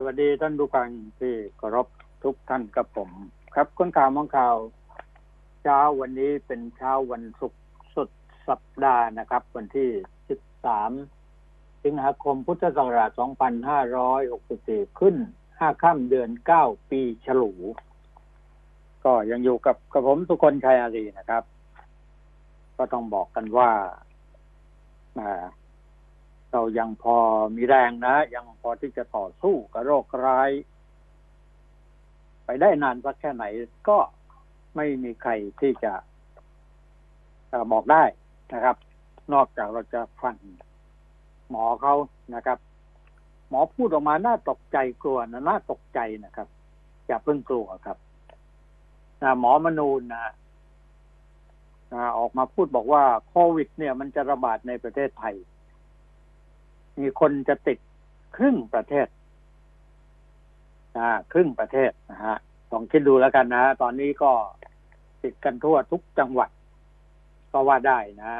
สวัสดีท่านผู้ฟังที่เคารพทุกท่านกับผม ครับคนข่าวมองข่าว เช้าวันนี้เป็นเช้าวันศุกร์สุดสัปดาห์นะครับ วันที่ 13 สิงหาคมพุทธศักราช 2564 ขึ้น 5 ค่ำเดือน 9 ปีฉลู ก็ยังอยู่กับกับผมทุกคนชัยอารีนะครับ ก็ต้องบอกกันว่า เรายังพอมีแรงนะ ยังพอที่จะต่อสู้กับโรคร้าย ไปได้นานสักแค่ไหนก็ไม่มีใครที่จะบอกได้นะครับ นอกจากเราจะฟังหมอเขานะครับ หมอพูดออกมาน่าตกใจกลัวนะน่าตกใจนะครับอย่าเพิ่งกลัวครับนะหมอมนูนนะออกมาพูดบอกว่าโควิด เนี่ย มันจะระบาดในประเทศไทย มีคนจะติดครึ่งประเทศอ่าครึ่งประเทศนะฮะลองคิดดูแล้วกันนะตอนนี้ก็ติดกันทั่วทุกจังหวัด ก็ว่าได้นะ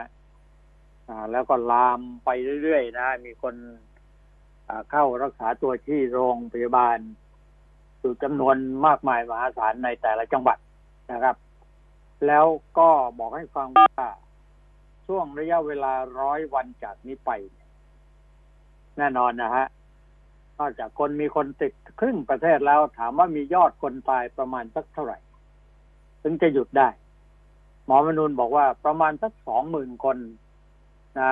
อ่า แล้วก็ลามไปเรื่อยๆนะ มีคนเข้ารักษาตัวที่โรงพยาบาลอยู่จำนวนมากมายมหาศาลในแต่ละจังหวัดนะครับ แล้วก็บอกให้ฟังว่าช่วงระยะเวลาร้อยวันจากนี้ไป แน่นอนนะฮะ นอกจากคนมีคนติดครึ่งประเทศแล้วถามว่ามียอดคนตายประมาณสักเท่าไหร่ ถึงจะหยุดได้ หมอมนูนบอกว่าประมาณสักสองหมื่นคนนะ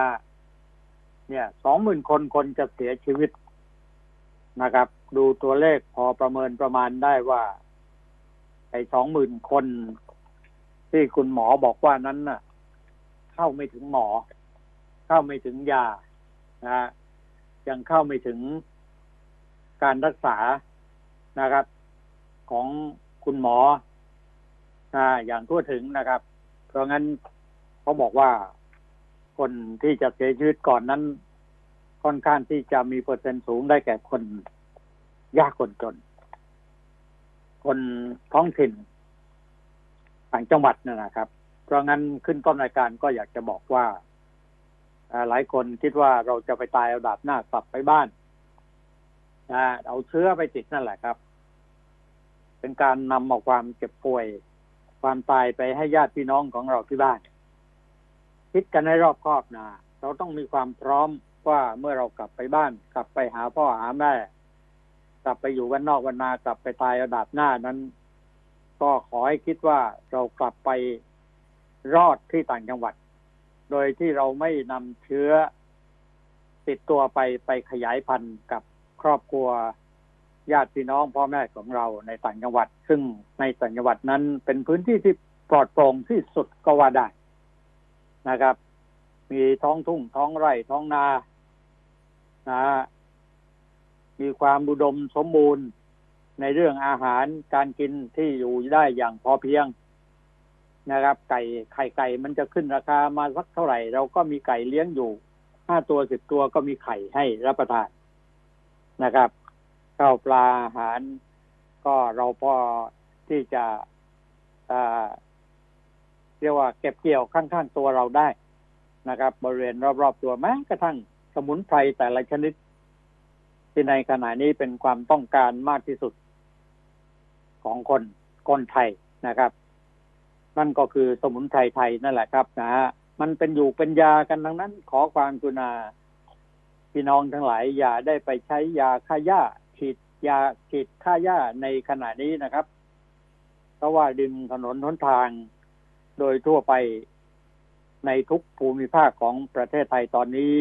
เนี่ยสองหมื่นคนคนจะเสียชีวิตนะครับ ดูตัวเลขพอประเมินประมาณได้ว่า ไอ้สองหมื่นคน ที่คุณหมอบอกว่านั้นน่ะ เข้าไม่ถึงหมอ เข้าไม่ถึงยานะ ยังเข้าไม่ถึงการรักษานะครับ ของคุณหมออย่างทั่วถึงนะครับ เพราะงั้นเขาบอกว่าคนที่จะเสียชีวิตก่อนนั้น ค่อนข้างที่จะมีเปอร์เซ็นต์สูงได้แก่คนยากคนจน คนท้องถิ่นต่างจังหวัดนั่นนะครับ เพราะงั้นขึ้นต้นรายการก็อยากจะบอกว่า หลายคนคิดว่าเราจะไปตายเอาดาบหน้ากลับไปบ้านนะเอาเชื้อไปติดนั่นแหละครับ เป็นการนำเอาความเจ็บป่วย ความตายไปให้ญาติพี่น้องของเราที่บ้าน คิดกันให้รอบคอบนะเราต้องมีความพร้อมว่าเมื่อเรากลับไปบ้าน กลับไปหาพ่อหาแม่ กลับไปอยู่วันนอกวันนากลับไปตายเอาดาบหน้านั้น ก็ขอให้คิดว่าเรากลับไปรอดที่ต่างจังหวัด โดยที่เราไม่นำเชื้อติดตัวไปไปขยายพันธุ์กับครอบครัวญาติพี่น้องพ่อแม่ของเราในต่างจังหวัด ซึ่งในต่างจังหวัดนั้นเป็นพื้นที่ที่ปลอดโปร่งที่สุดก็ว่าได้นะครับ มีท้องทุ่งท้องไร่ท้องนานะมีความบุดมสมบูรณ์ในเรื่องอาหารการกินที่อยู่ได้อย่างพอเพียง นะครับ ไก่ไข่ไก่มันจะขึ้นราคามาสักเท่าไหร่ เราก็มีไก่เลี้ยงอยู่ห้าตัวสิบตัวก็มีไข่ให้รับประทานนะครับข้าวปลาอาหาร ก็เราพอที่จะเรียกว่าเก็บเกี่ยวข้างๆตัวเราได้นะครับ บริเวณรอบๆตัวแม้กระทั่งสมุนไพรแต่ละชนิด ที่ในขณะนี้เป็นความต้องการมากที่สุดของคนคนไทยนะครับ นั่นก็คือสมุนไพรไทยนั่นแหละครับนะฮะมันเป็นอยู่เป็นยากันดังนั้น ขอความกรุณาพี่น้องทั้งหลาย อย่าได้ไปใช้ยาฆ่าหญ้าฉีดยาฉีดฆ่าหญ้าในขณะนี้นะครับ เพราะว่าดินถนนหนทางโดยทั่วไปในทุกภูมิภาคของประเทศไทยตอนนี้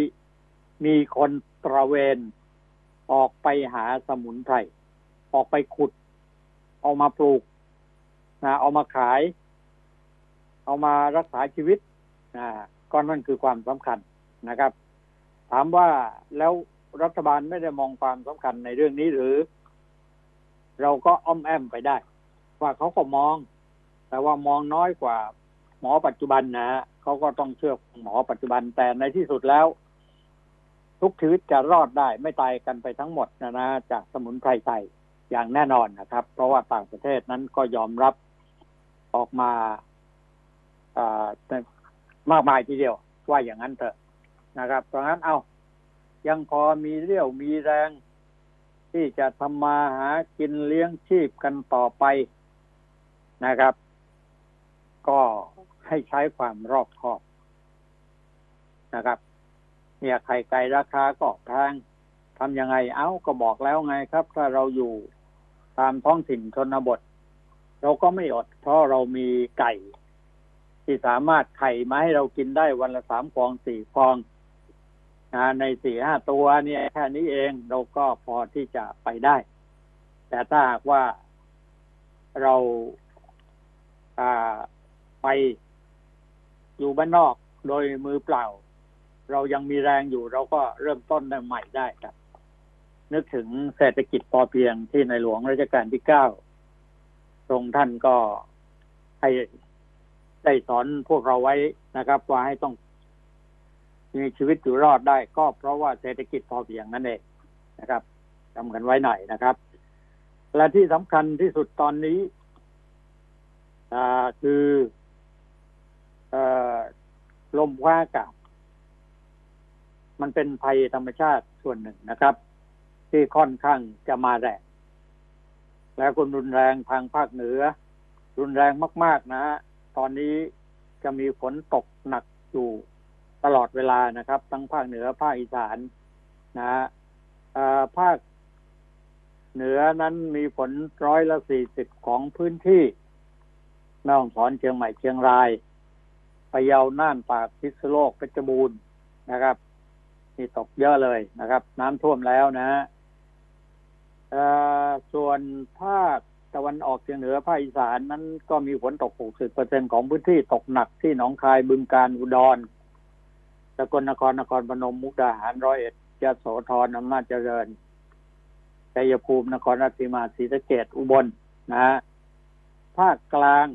มีคนตระเวนออกไปหาสมุนไพรออกไปขุด เอามาปลูกนะเอามาขาย เอามารักษาชีวิตนะก็นั่นคือความสำคัญนะครับ ถามว่าแล้วรัฐบาลไม่ได้มองความสำคัญในเรื่องนี้หรือ เราก็อ้อมแอมไปได้ ว่าเขาก็มอง แต่ว่ามองน้อยกว่าหมอปัจจุบันนะเขาก็ต้องเชื่อหมอปัจจุบันแต่ในที่สุดแล้ว ทุกชีวิตจะรอดได้ไม่ตายกันไปทั้งหมดนะนะจากสมุนไพรไทยอย่างแน่นอนนะครับ เพราะว่าต่างประเทศนั้นก็ยอมรับออกมา มากมายทีเดียว ว่าอย่างนั้นเถอะนะครับ เพราะงั้นเอายังพอมีเรี่ยวมีแรง ที่จะทำมาหากินเลี้ยงชีพกันต่อไปนะครับ ก็ให้ใช้ความรอบคอบนะครับ เนี่ยไข่ไก่ราคาก็แพงทำยังไงเอ้าก็บอกแล้วไงครับ ถ้าเราอยู่ตามท้องถิ่นชนบท เราก็ไม่อดเพราะเรามีไก่ ที่สามารถไข่มาให้เรากินได้วันละสามฟองสี่ฟองในสี่ห้าตัวเนี่ยแค่นี้เองเราก็พอที่จะไปได้ แต่ถ้าหากว่าเราไปอยู่บ้านนอกโดยมือเปล่า เรายังมีแรงอยู่เราก็เริ่มต้นใหม่ได้ครับ นึกถึงเศรษฐกิจพอเพียงที่ในหลวงรัชกาลที่เก้าทรงท่านก็ให้ ได้สอนพวกเราไว้นะครับ ว่าให้ต้อง มีชีวิตอยู่รอดได้ก็เพราะว่าเศรษฐกิจพอเพียงนั่นเองนะครับจำกันไว้หน่อยนะครับ และที่สำคัญที่สุดตอนนี้คือลมว่าอากาศมันเป็นภัยธรรมชาติส่วนหนึ่งนะครับ ที่ค่อนข้างจะมาแรงแล้วคนรุนแรงทางภาคเหนือ รุนแรงมาก ๆ นะฮะ ตอนนี้จะมีฝนตกหนักอยู่ตลอดเวลานะครับ ทั้งภาคเหนือภาคอีสานนะฮะภาคเหนือนั้นมีฝนร้อยละสี่สิบของพื้นที่แม่ฮ่องสอนเชียงใหม่เชียงรายพะเยาน่านปากพิษณุโลกเพชรบูรณ์นะครับนี่ตกเยอะเลยนะครับ น้ำท่วมแล้วนะฮะส่วนภาค ตะวันออกเฉียงเหนือภาคอีสานนั้นก็มีฝนตก 60%ของพื้นที่ตกหนักที่หนองคายบึงการอุดรสกลนครนครพนมมุกดาหารร้อยเอ็ดยะโสธรอำนาจเจริญชัยภูมินครราชสีมาศรีสะเกดอุบลนะฮะภาคกลาง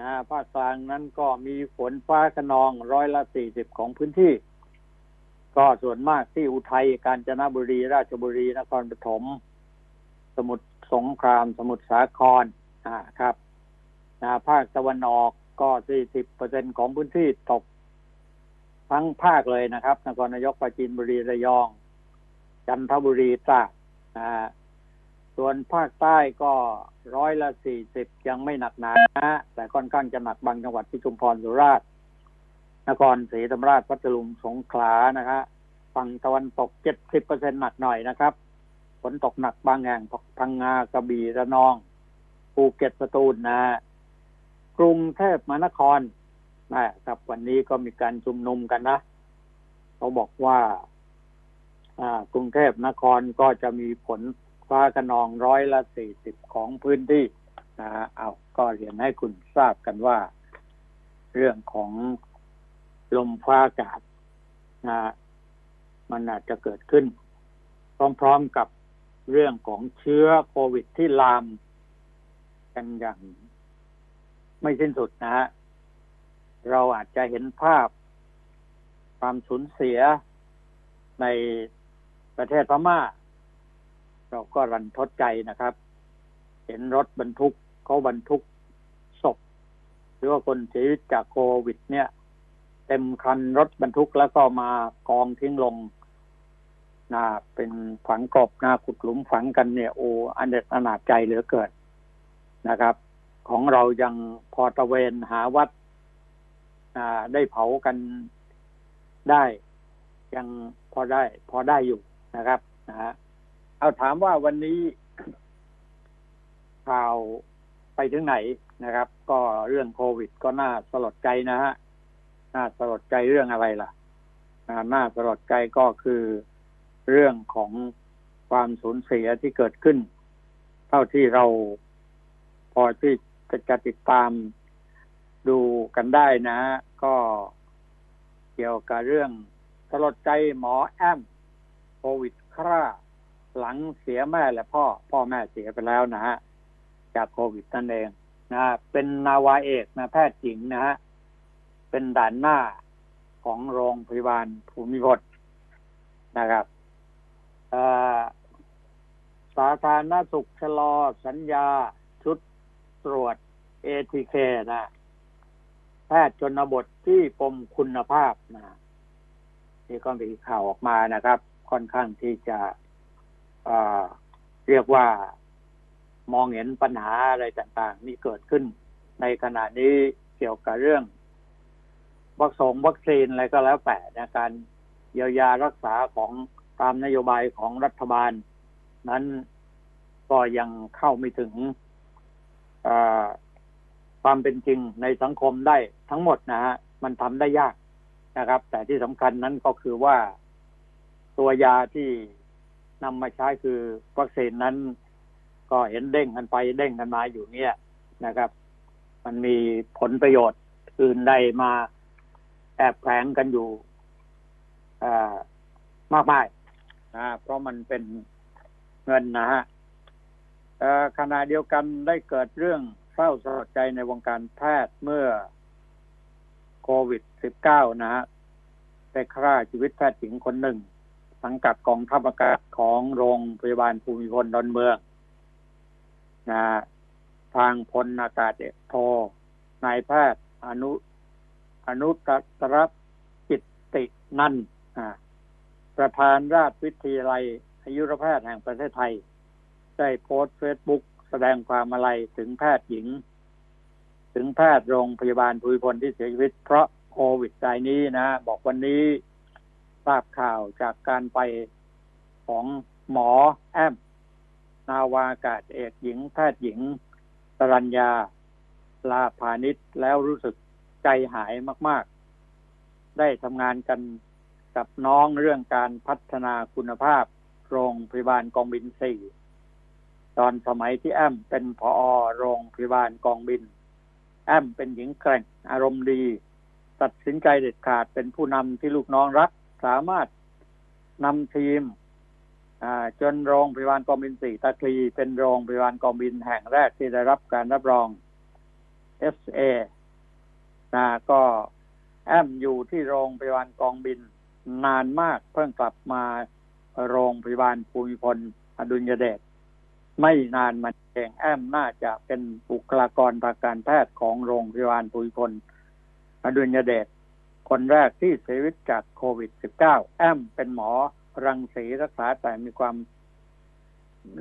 นะภาคกลางนั้นก็มีฝนฟ้าขนองร้อยละสี่สิบของพื้นที่ ก็ส่วนมากที่อุทัยกาญจนบุรี ราชบุรี นครปฐม สมุทร สงครามสมุทรสาครอ่าครับนะภาคตะวันออกก็สี่สิบเปอร์เซ็นของพื้นที่ตก ทั้งภาคเลยนะครับ นครนายกปราจีนบุรีระยอง จันทบุรีตราดนะส่วนภาคใต้ก็ร้อยละสี่สิบยังไม่หนักหนาแต่ค่อนข้างจะหนักบางจังหวัดที่ชุมพรสุราษฎร์นครศรีธรรมราชพัทลุงสงขลานะฮะฝั่งตะวันตกเจ็ดสิบเปอร์เซ็นหนักหน่อยนะครับ ฝนตกหนักบางแห่งพังงากระบี่ระนองภูเก็ตสตูลนะกรุงเทพมหานครนะครับวันนี้ก็มีการชุมนุมกันนะเขาบอกว่า อ่ากรุงเทพนครก็จะมีฝนฟ้าขนองร้อยละสี่สิบของพื้นที่นะฮะเอาก็เรียนให้คุณทราบกันว่า เรื่องของลมฟ้าอากาศนะมันอาจจะเกิดขึ้น พร้อมๆกับ เรื่องของเชื้อโควิดที่ลามกันอย่างไม่สิ้นสุดนะฮะ เราอาจจะเห็นภาพความสูญเสียในประเทศพม่า เราก็รันทดใจนะครับ เห็นรถบรรทุกเขาบรรทุกศพหรือว่าคนเสียชีวิตจากโควิด เนี่ย เต็มคันรถบรรทุกแล้วก็มากองทิ้งลง นะเป็นฝังกบนะขุดหลุมฝังกันเนี่ยโอ้อันเด็ดอนาจใจเหลือเกินนะครับ ของเรายังพอตะเวนหาวัดได้เผากันได้ ยังพอได้ พอได้อยู่นะครับนะฮะเอาถามว่าวันนี้ข่าวไปถึงไหนนะครับ ก็เรื่องโควิดก็น่าสลดใจนะฮะน่าสลดใจเรื่องอะไรล่ะน่าสลดใจก็คือ เรื่องของความสูญเสียที่เกิดขึ้น เท่าที่เราพอที่จะติดตามดูกันได้นะ ก็เกี่ยวกับเรื่องสลดใจหมอแอมโควิดคร่าหลังเสียแม่และพ่อ พ่อแม่เสียไปแล้วนะฮะ จากโควิดนั่นเองนะเป็นนาวาเอกนะแพทย์หญิงนะฮะ เป็นด่านหน้าของโรงพยาบาลภูมิพลนะครับ สาธารณสุขชะลอสัญญาชุดตรวจเอทีเคนะ แพทย์ชนบทที่ปมคุณภาพนะนี่ก็มีข่าวออกมานะครับ ค่อนข้างที่จะเรียกว่ามองเห็นปัญหาอะไรต่างๆ นี่เกิดขึ้น ในขณะนี้เกี่ยวกับเรื่องวัคซงวัคซีนอะไรก็แล้วแต่ในการเยียวยารักษาของ ตามนโยบายของรัฐบาล นั้นก็ยังเข้าไม่ถึงความเป็นจริงในสังคมได้ทั้งหมดนะฮะมันทำได้ยากนะครับ แต่ที่สำคัญนั้นก็คือว่าตัวยาที่นำมาใช้คือวัคซีนนั้น ก็เห็นเด้งกันไปเด้งกันมาอยู่เนี่ยนะครับ มันมีผลประโยชน์อื่นใดมาแอบแฝงกันอยู่มากมาย นะเพราะมันเป็นเงินนะฮะขณะเดียวกันได้เกิดเรื่องเศร้าสลดใจในวงการแพทย์เมื่อโควิด -19 นะฮะได้ฆ่าชีวิตแพทย์หญิงคนหนึ่ง สังกัดกองทัพอากาศของโรงพยาบาลภูมิพลดอนเมืองนะทางพลอากาศเอกโทนายแพทย์อนุอนุตรัจิตตินัน ประธานราชวิทยาลัย อายุรแพทย์แห่งประเทศไทย ได้โพสต์เฟซบุ๊กแสดงความอะไรถึงแพทย์หญิง ถึงแพทย์โรงพยาบาลภูมิพลที่เสียชีวิต เพราะโควิดรายนี้นะ บอกวันนี้ทราบข่าวจากการไปของหมอแอมนาวากาศเอกหญิง แพทย์หญิงสรัญญาลาพาณิชแล้วรู้สึกใจหายมาก ๆ ได้ทำงานกัน กับน้องเรื่องการพัฒนาคุณภาพ โรงพยาบาลกองบินสี่ตอนสมัยที่แอมเป็นพอโรงพยาบาลกองบิน แอมเป็นหญิงแกร่งอารมณ์ดี ตัดสินใจเด็ดขาดเป็นผู้นำที่ลูกน้องรัก สามารถนำทีมจนโรงพยาบาลกองบินสี่ตะคลีเป็นโรงพยาบาลกองบินแห่งแรกที่ได้รับการรับรอง SA นะก็แอมอยู่ที่โรงพยาบาลกองบิน นานมากเพิ่งกลับมาโรงพยาบาลภูมิพลอดุลยเดชไม่นานมาเองแอมน่าจะเป็นบุคลากรทางการแพทย์ของโรงพยาบาลภูมิพลอดุลยเดชคนแรกที่เสียชีวิตจากโควิด -19 แอมเป็นหมอรังสีรักษาแต่มีความ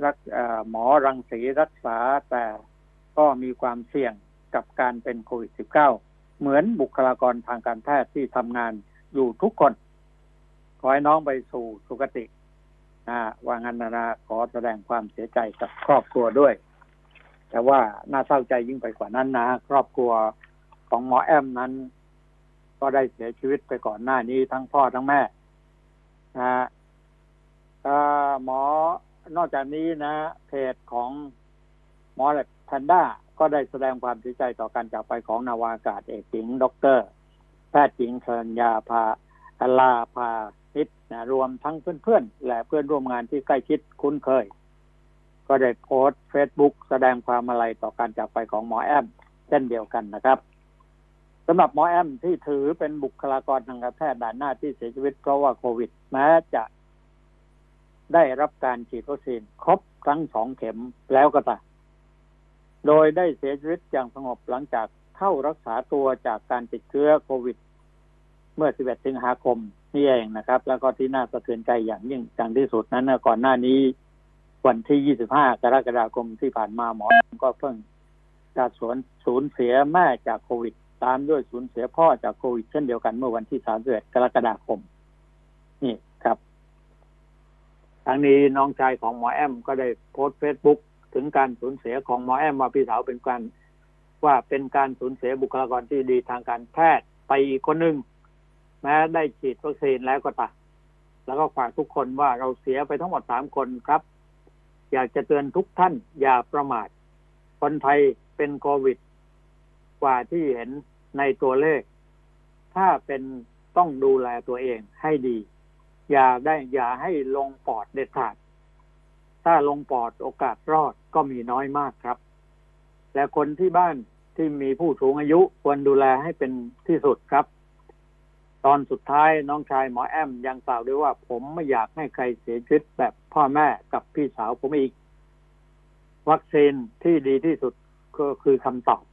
รักหมอรังสีรักษาแต่ก็มีความเสี่ยงกับการเป็นโควิด -19 เหมือนบุคลากรทางการแพทย์ที่ทำงานอยู่ทุกคน ขอให้น้องไปสู่สุคติว่างันนาขอแสดงความเสียใจกับครอบครัวด้วย แต่ว่าน่าเศร้าใจยิ่งไปกว่านั้นนะครอบครัวของหมอแอมนั้น ก็ได้เสียชีวิตไปก่อนหน้านี้ทั้งพ่อทั้งแม่นะหมอนอกจากนี้นะเพจของหมอแพนด้าก็ได้แสดงความเสียใจต่อการจากไปของนาวากาศเอกหญิง ดร แพทย์หญิงสัญญาพาอลาพา นะรวมทั้งเพื่อนๆ และเพื่อนร่วมงานที่ใกล้ชิดคุ้นเคย ก็ได้โพสต์เฟซบุ๊กแสดงความอาลัยต่อการจากไปของหมอแอมเช่นเดียวกันนะครับสำหรับหมอแอมที่ถือเป็นบุคลากรทางการแพทย์ด่านหน้าที่เสียชีวิตเพราะว่าโควิดแม้จะได้รับการฉีดวัคซีนครบทั้งสองเข็มแล้วก็ตามโดยได้เสียชีวิตอย่างสงบหลังจากเข้ารักษาตัวจากการติดเชื้อโควิด เมื่อ 11 สิงหาคม นี่เองนะครับ แล้วก็ที่น่าสะเทือนใจอย่างยิ่งจังที่สุดนั้น ก่อนหน้านี้ วันที่ 25 กรกฎาคมที่ผ่านมาหมอก็เพิ่งจะสวนสูญเสียแม่จากโควิด ตามด้วยสูญเสียพ่อจากโควิด เช่นเดียวกันเมื่อวันที่ 31 กรกฎาคม นี่ครับทั้งนี้น้องชายของหมอแอม ก็ได้โพสต์เฟซบุ๊กถึงการสูญเสียของหมอแอมมาพี่สาวเป็นการว่าเป็นการสูญเสียบุคลากรที่ดีทางการแพทย์ไปอีกคนหนึ่ง แม้ได้ฉีดวัคซีนแล้วก็ตามแล้วก็ฝากทุกคนว่าเราเสียไปทั้งหมดสามคนครับ อยากจะเตือนทุกท่านอย่าประมาท คนไทยเป็นโควิด กว่าที่เห็นในตัวเลข ถ้าเป็นต้องดูแลตัวเองให้ดี อย่าได้อย่าให้ลงปอดเด็ดขาด ถ้าลงปอดโอกาสรอดก็มีน้อยมากครับ และคนที่บ้านที่มีผู้สูงอายุควรดูแลให้เป็นที่สุดครับ ตอนสุดท้ายน้องชายหมอแอมยังกล่าวด้วยว่า ผมไม่อยากให้ใครเสียชีวิตแบบพ่อแม่กับพี่สาวผมอีก วัคซีนที่ดีที่สุดก็คือคำตอบ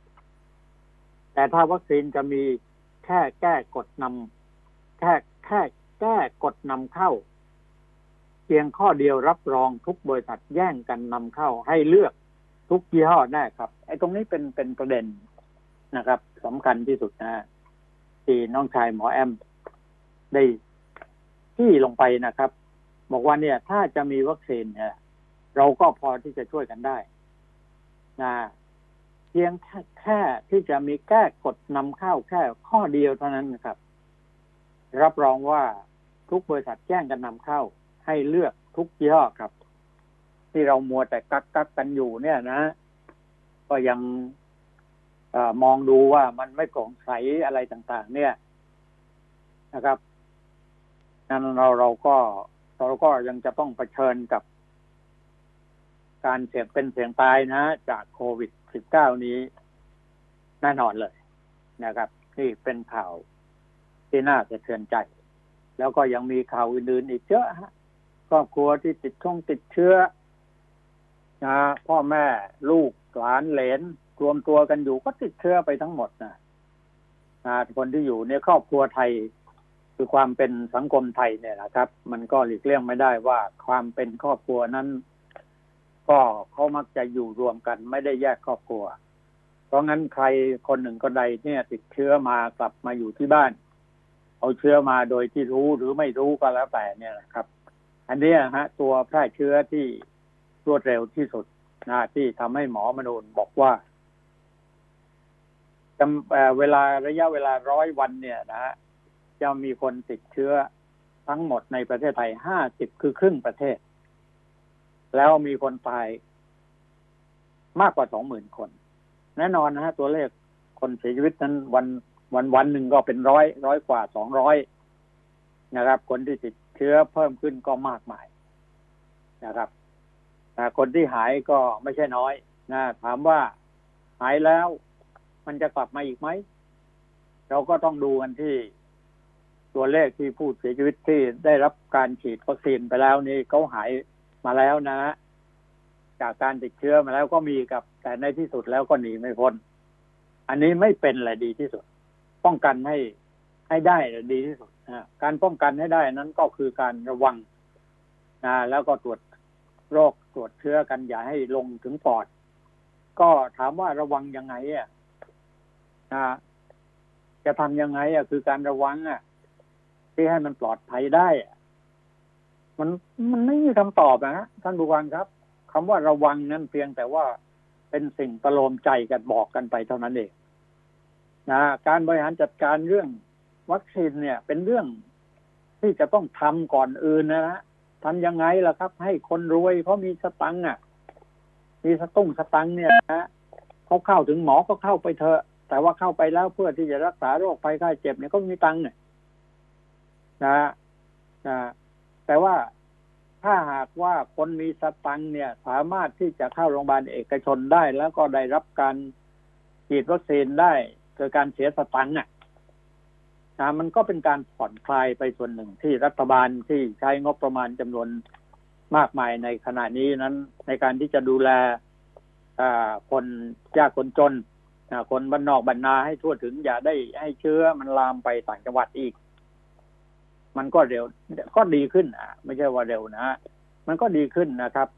แต่ถ้าวัคซีนจะมีแค่แก้กดนำแค่แค่แก้กดนำเข้า เพียงข้อเดียวรับรองทุกบริษัทแย่งกันนำเข้าให้เลือกทุกยี่ห้อแน่ครับ ไอ้ตรงนี้เป็นเป็นประเด็นนะครับสำคัญที่สุดนะีน้องชายหมอแอมได้ที่ลงไปนะครับ บอกว่าเนี่ย ถ้าจะมีวัคซีนเนี่ยเราก็พอที่จะช่วยกันได้นะเพียงแค่แค่ที่จะมีแก้กฎนำเข้าแค่ข้อเดียวเท่านั้นนะครับ รับรองว่าทุกบริษัทแจ้งกันนำเข้า ให้เลือกทุกยี่ห้อครับ ที่เรามัวแต่กักกักกันอยู่เนี่ยนะ ก็ยัง อมองดูว่ามันไม่โปร่งใสอะไรต่าง ๆ เนี่ยนะครับนั้นเราเราก็เราก็ยังจะต้องเผชิญกับ การเสี่ยงเป็นเสี่ยงตายนะ จากโควิด -19 นี้แน่นอนเลยนะครับที่เป็นข่าวที่น่าสะเทือนใจ แล้วก็ยังมีข่าวอื่นๆอีกเยอะฮะครอบครัวที่ติดช่องติดเชื้อนะพ่อแม่ลูกหลานเหลน รวมตัวกันอยู่ก็ติดเชื้อไปทั้งหมดนะนะคนที่อยู่ในครอบครัวไทย คือความเป็นสังคมไทยเนี่ยนะครับ มันก็หลีกเลี่ยงไม่ได้ว่าความเป็นครอบครัวนั้น ก็เขามักจะอยู่รวมกัน ไม่ได้แยกครอบครัว เพราะงั้นใครคนหนึ่งคนใดเนี่ย ติดเชื้อมากลับมาอยู่ที่บ้าน เอาเชื้อมาโดยที่รู้หรือไม่รู้ก็แล้วแต่เนี่ยนะครับ อันนี้ฮะ ตัวแพร่เชื้อที่รวดเร็วที่สุดนะที่ทำให้หมอมนูนบอกว่า เวลาระยะเวลาร้อยวันเนี่ยนะฮะจะมีคนติดเชื้อทั้งหมดในประเทศไทยห้าสิบคือครึ่งประเทศ แล้วมีคนตายมากกว่าสองหมื่นคน แน่นอนนะฮะตัวเลขคนเสียชีวิตนั้นวันวันวันหนึ่งก็เป็นร้อยร้อยกว่าสองร้อยนะครับ คนที่ติดเชื้อเพิ่มขึ้นก็มากมายนะครับคนที่หายก็ไม่ใช่น้อยนะถามว่าหายแล้ว มันจะกลับมาอีกไหม เราก็ต้องดูกันที่ ตัวเลขที่ผู้เสียชีวิตที่ได้รับการฉีดวัคซีนไปแล้วนี่เขาหายมาแล้วนะ จากการติดเชื้อมาแล้วก็มีกับ แต่ในที่สุดแล้วก็หนีไม่พ้น อันนี้ไม่เป็นอะไรดีที่สุด ป้องกันให้ให้ได้ดีที่สุดนะการป้องกันให้ได้นั้นก็คือการระวังนะแล้วก็ตรวจโรคตรวจเชื้อกันอย่าให้ลงถึงปอด ก็ถามว่าระวังยังไงอะ นะจะทำยังไงอะคือการระวังอะ ที่ให้มันปลอดภัยได้มันมันไม่มีคำตอบนะท่านบุวังครับคำว่าระวังนั้นเพียงแต่ว่าเป็นสิ่งประโลมใจกันบอกกันไปเท่านั้นเองนะการบริหารจัดการเรื่องวัคซีนเนี่ย เป็นเรื่องที่จะต้องทำก่อนอื่นนะฮะทำยังไงล่ะครับ ให้คนรวยเขามีสตังค์อะ มีสตุ้งสตังค์เนี่ยนะเขาเข้าถึงหมอก็เข้าไปเถอะ แต่ว่าเข้าไปแล้วเพื่อที่จะรักษาโรคภัยไข้เจ็บเนี่ยก็มีตังค์เนี่ยนะนะแต่ว่าถ้าหากว่าคนมีสตังค์เนี่ย สามารถที่จะเข้าโรงพยาบาลเอกชนได้ แล้วก็ได้รับการฉีดวัคซีนได้โดยการเสียสตังค์อะนะมันก็เป็นการผ่อนคลายไปส่วนหนึ่งที่รัฐบาลที่ใช้งบประมาณจำนวนมากมายในขณะนี้นั้น ในการที่จะดูแลคนยากคนจน คนบ้านนอกบรรนาให้ทั่วถึงอย่าได้ให้เชื้อมันลามไปต่างจังหวัดอีก มันก็เร็วก็ดีขึ้นอะ ไม่ใช่ว่าเร็วนะมันก็ดีขึ้นนะครับ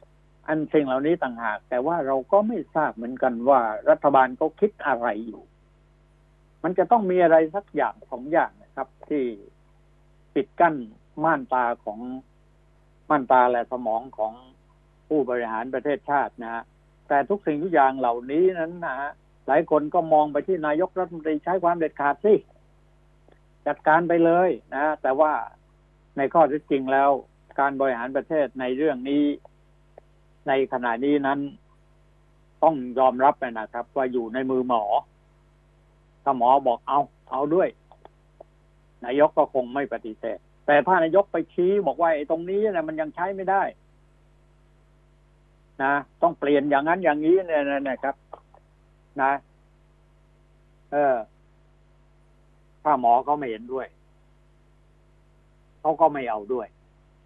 อันสิ่งเหล่านี้ต่างหาก แต่ว่าเราก็ไม่ทราบเหมือนกันว่ารัฐบาลเขาคิดอะไรอยู่ มันจะต้องมีอะไรสักอย่างสองอย่างนะครับ ที่ปิดกั้นม่านตาของม่านตาและสมองของผู้บริหารประเทศชาตินะฮะแต่ทุกสิ่งทุกอย่างเหล่านี้นั้นนะฮะ ลายคนก็มองไปที่นายกรัฐมนตรีใช้ความเด็ดขาดสิจัดการไปเลยนะ แต่ว่าในข้อที่จริงแล้วการบริหารประเทศในเรื่องนี้ ในขณะนี้นั้น ต้องยอมรับนะครับ ว่าอยู่ในมือหมอ ถ้าหมอบอกเอา เอาด้วย นายกก็คงไม่ปฏิเสธ แต่ถ้านายกไปชี้บอกว่าไอ้ตรงนี้นะมันยังใช้ไม่ได้นะต้องเปลี่ยนอย่างนั้นอย่างนี้เนี่ยนะครับ นะ เออ ถ้าหมอเขาไม่เห็นด้วย เขาก็ไม่เอาด้วย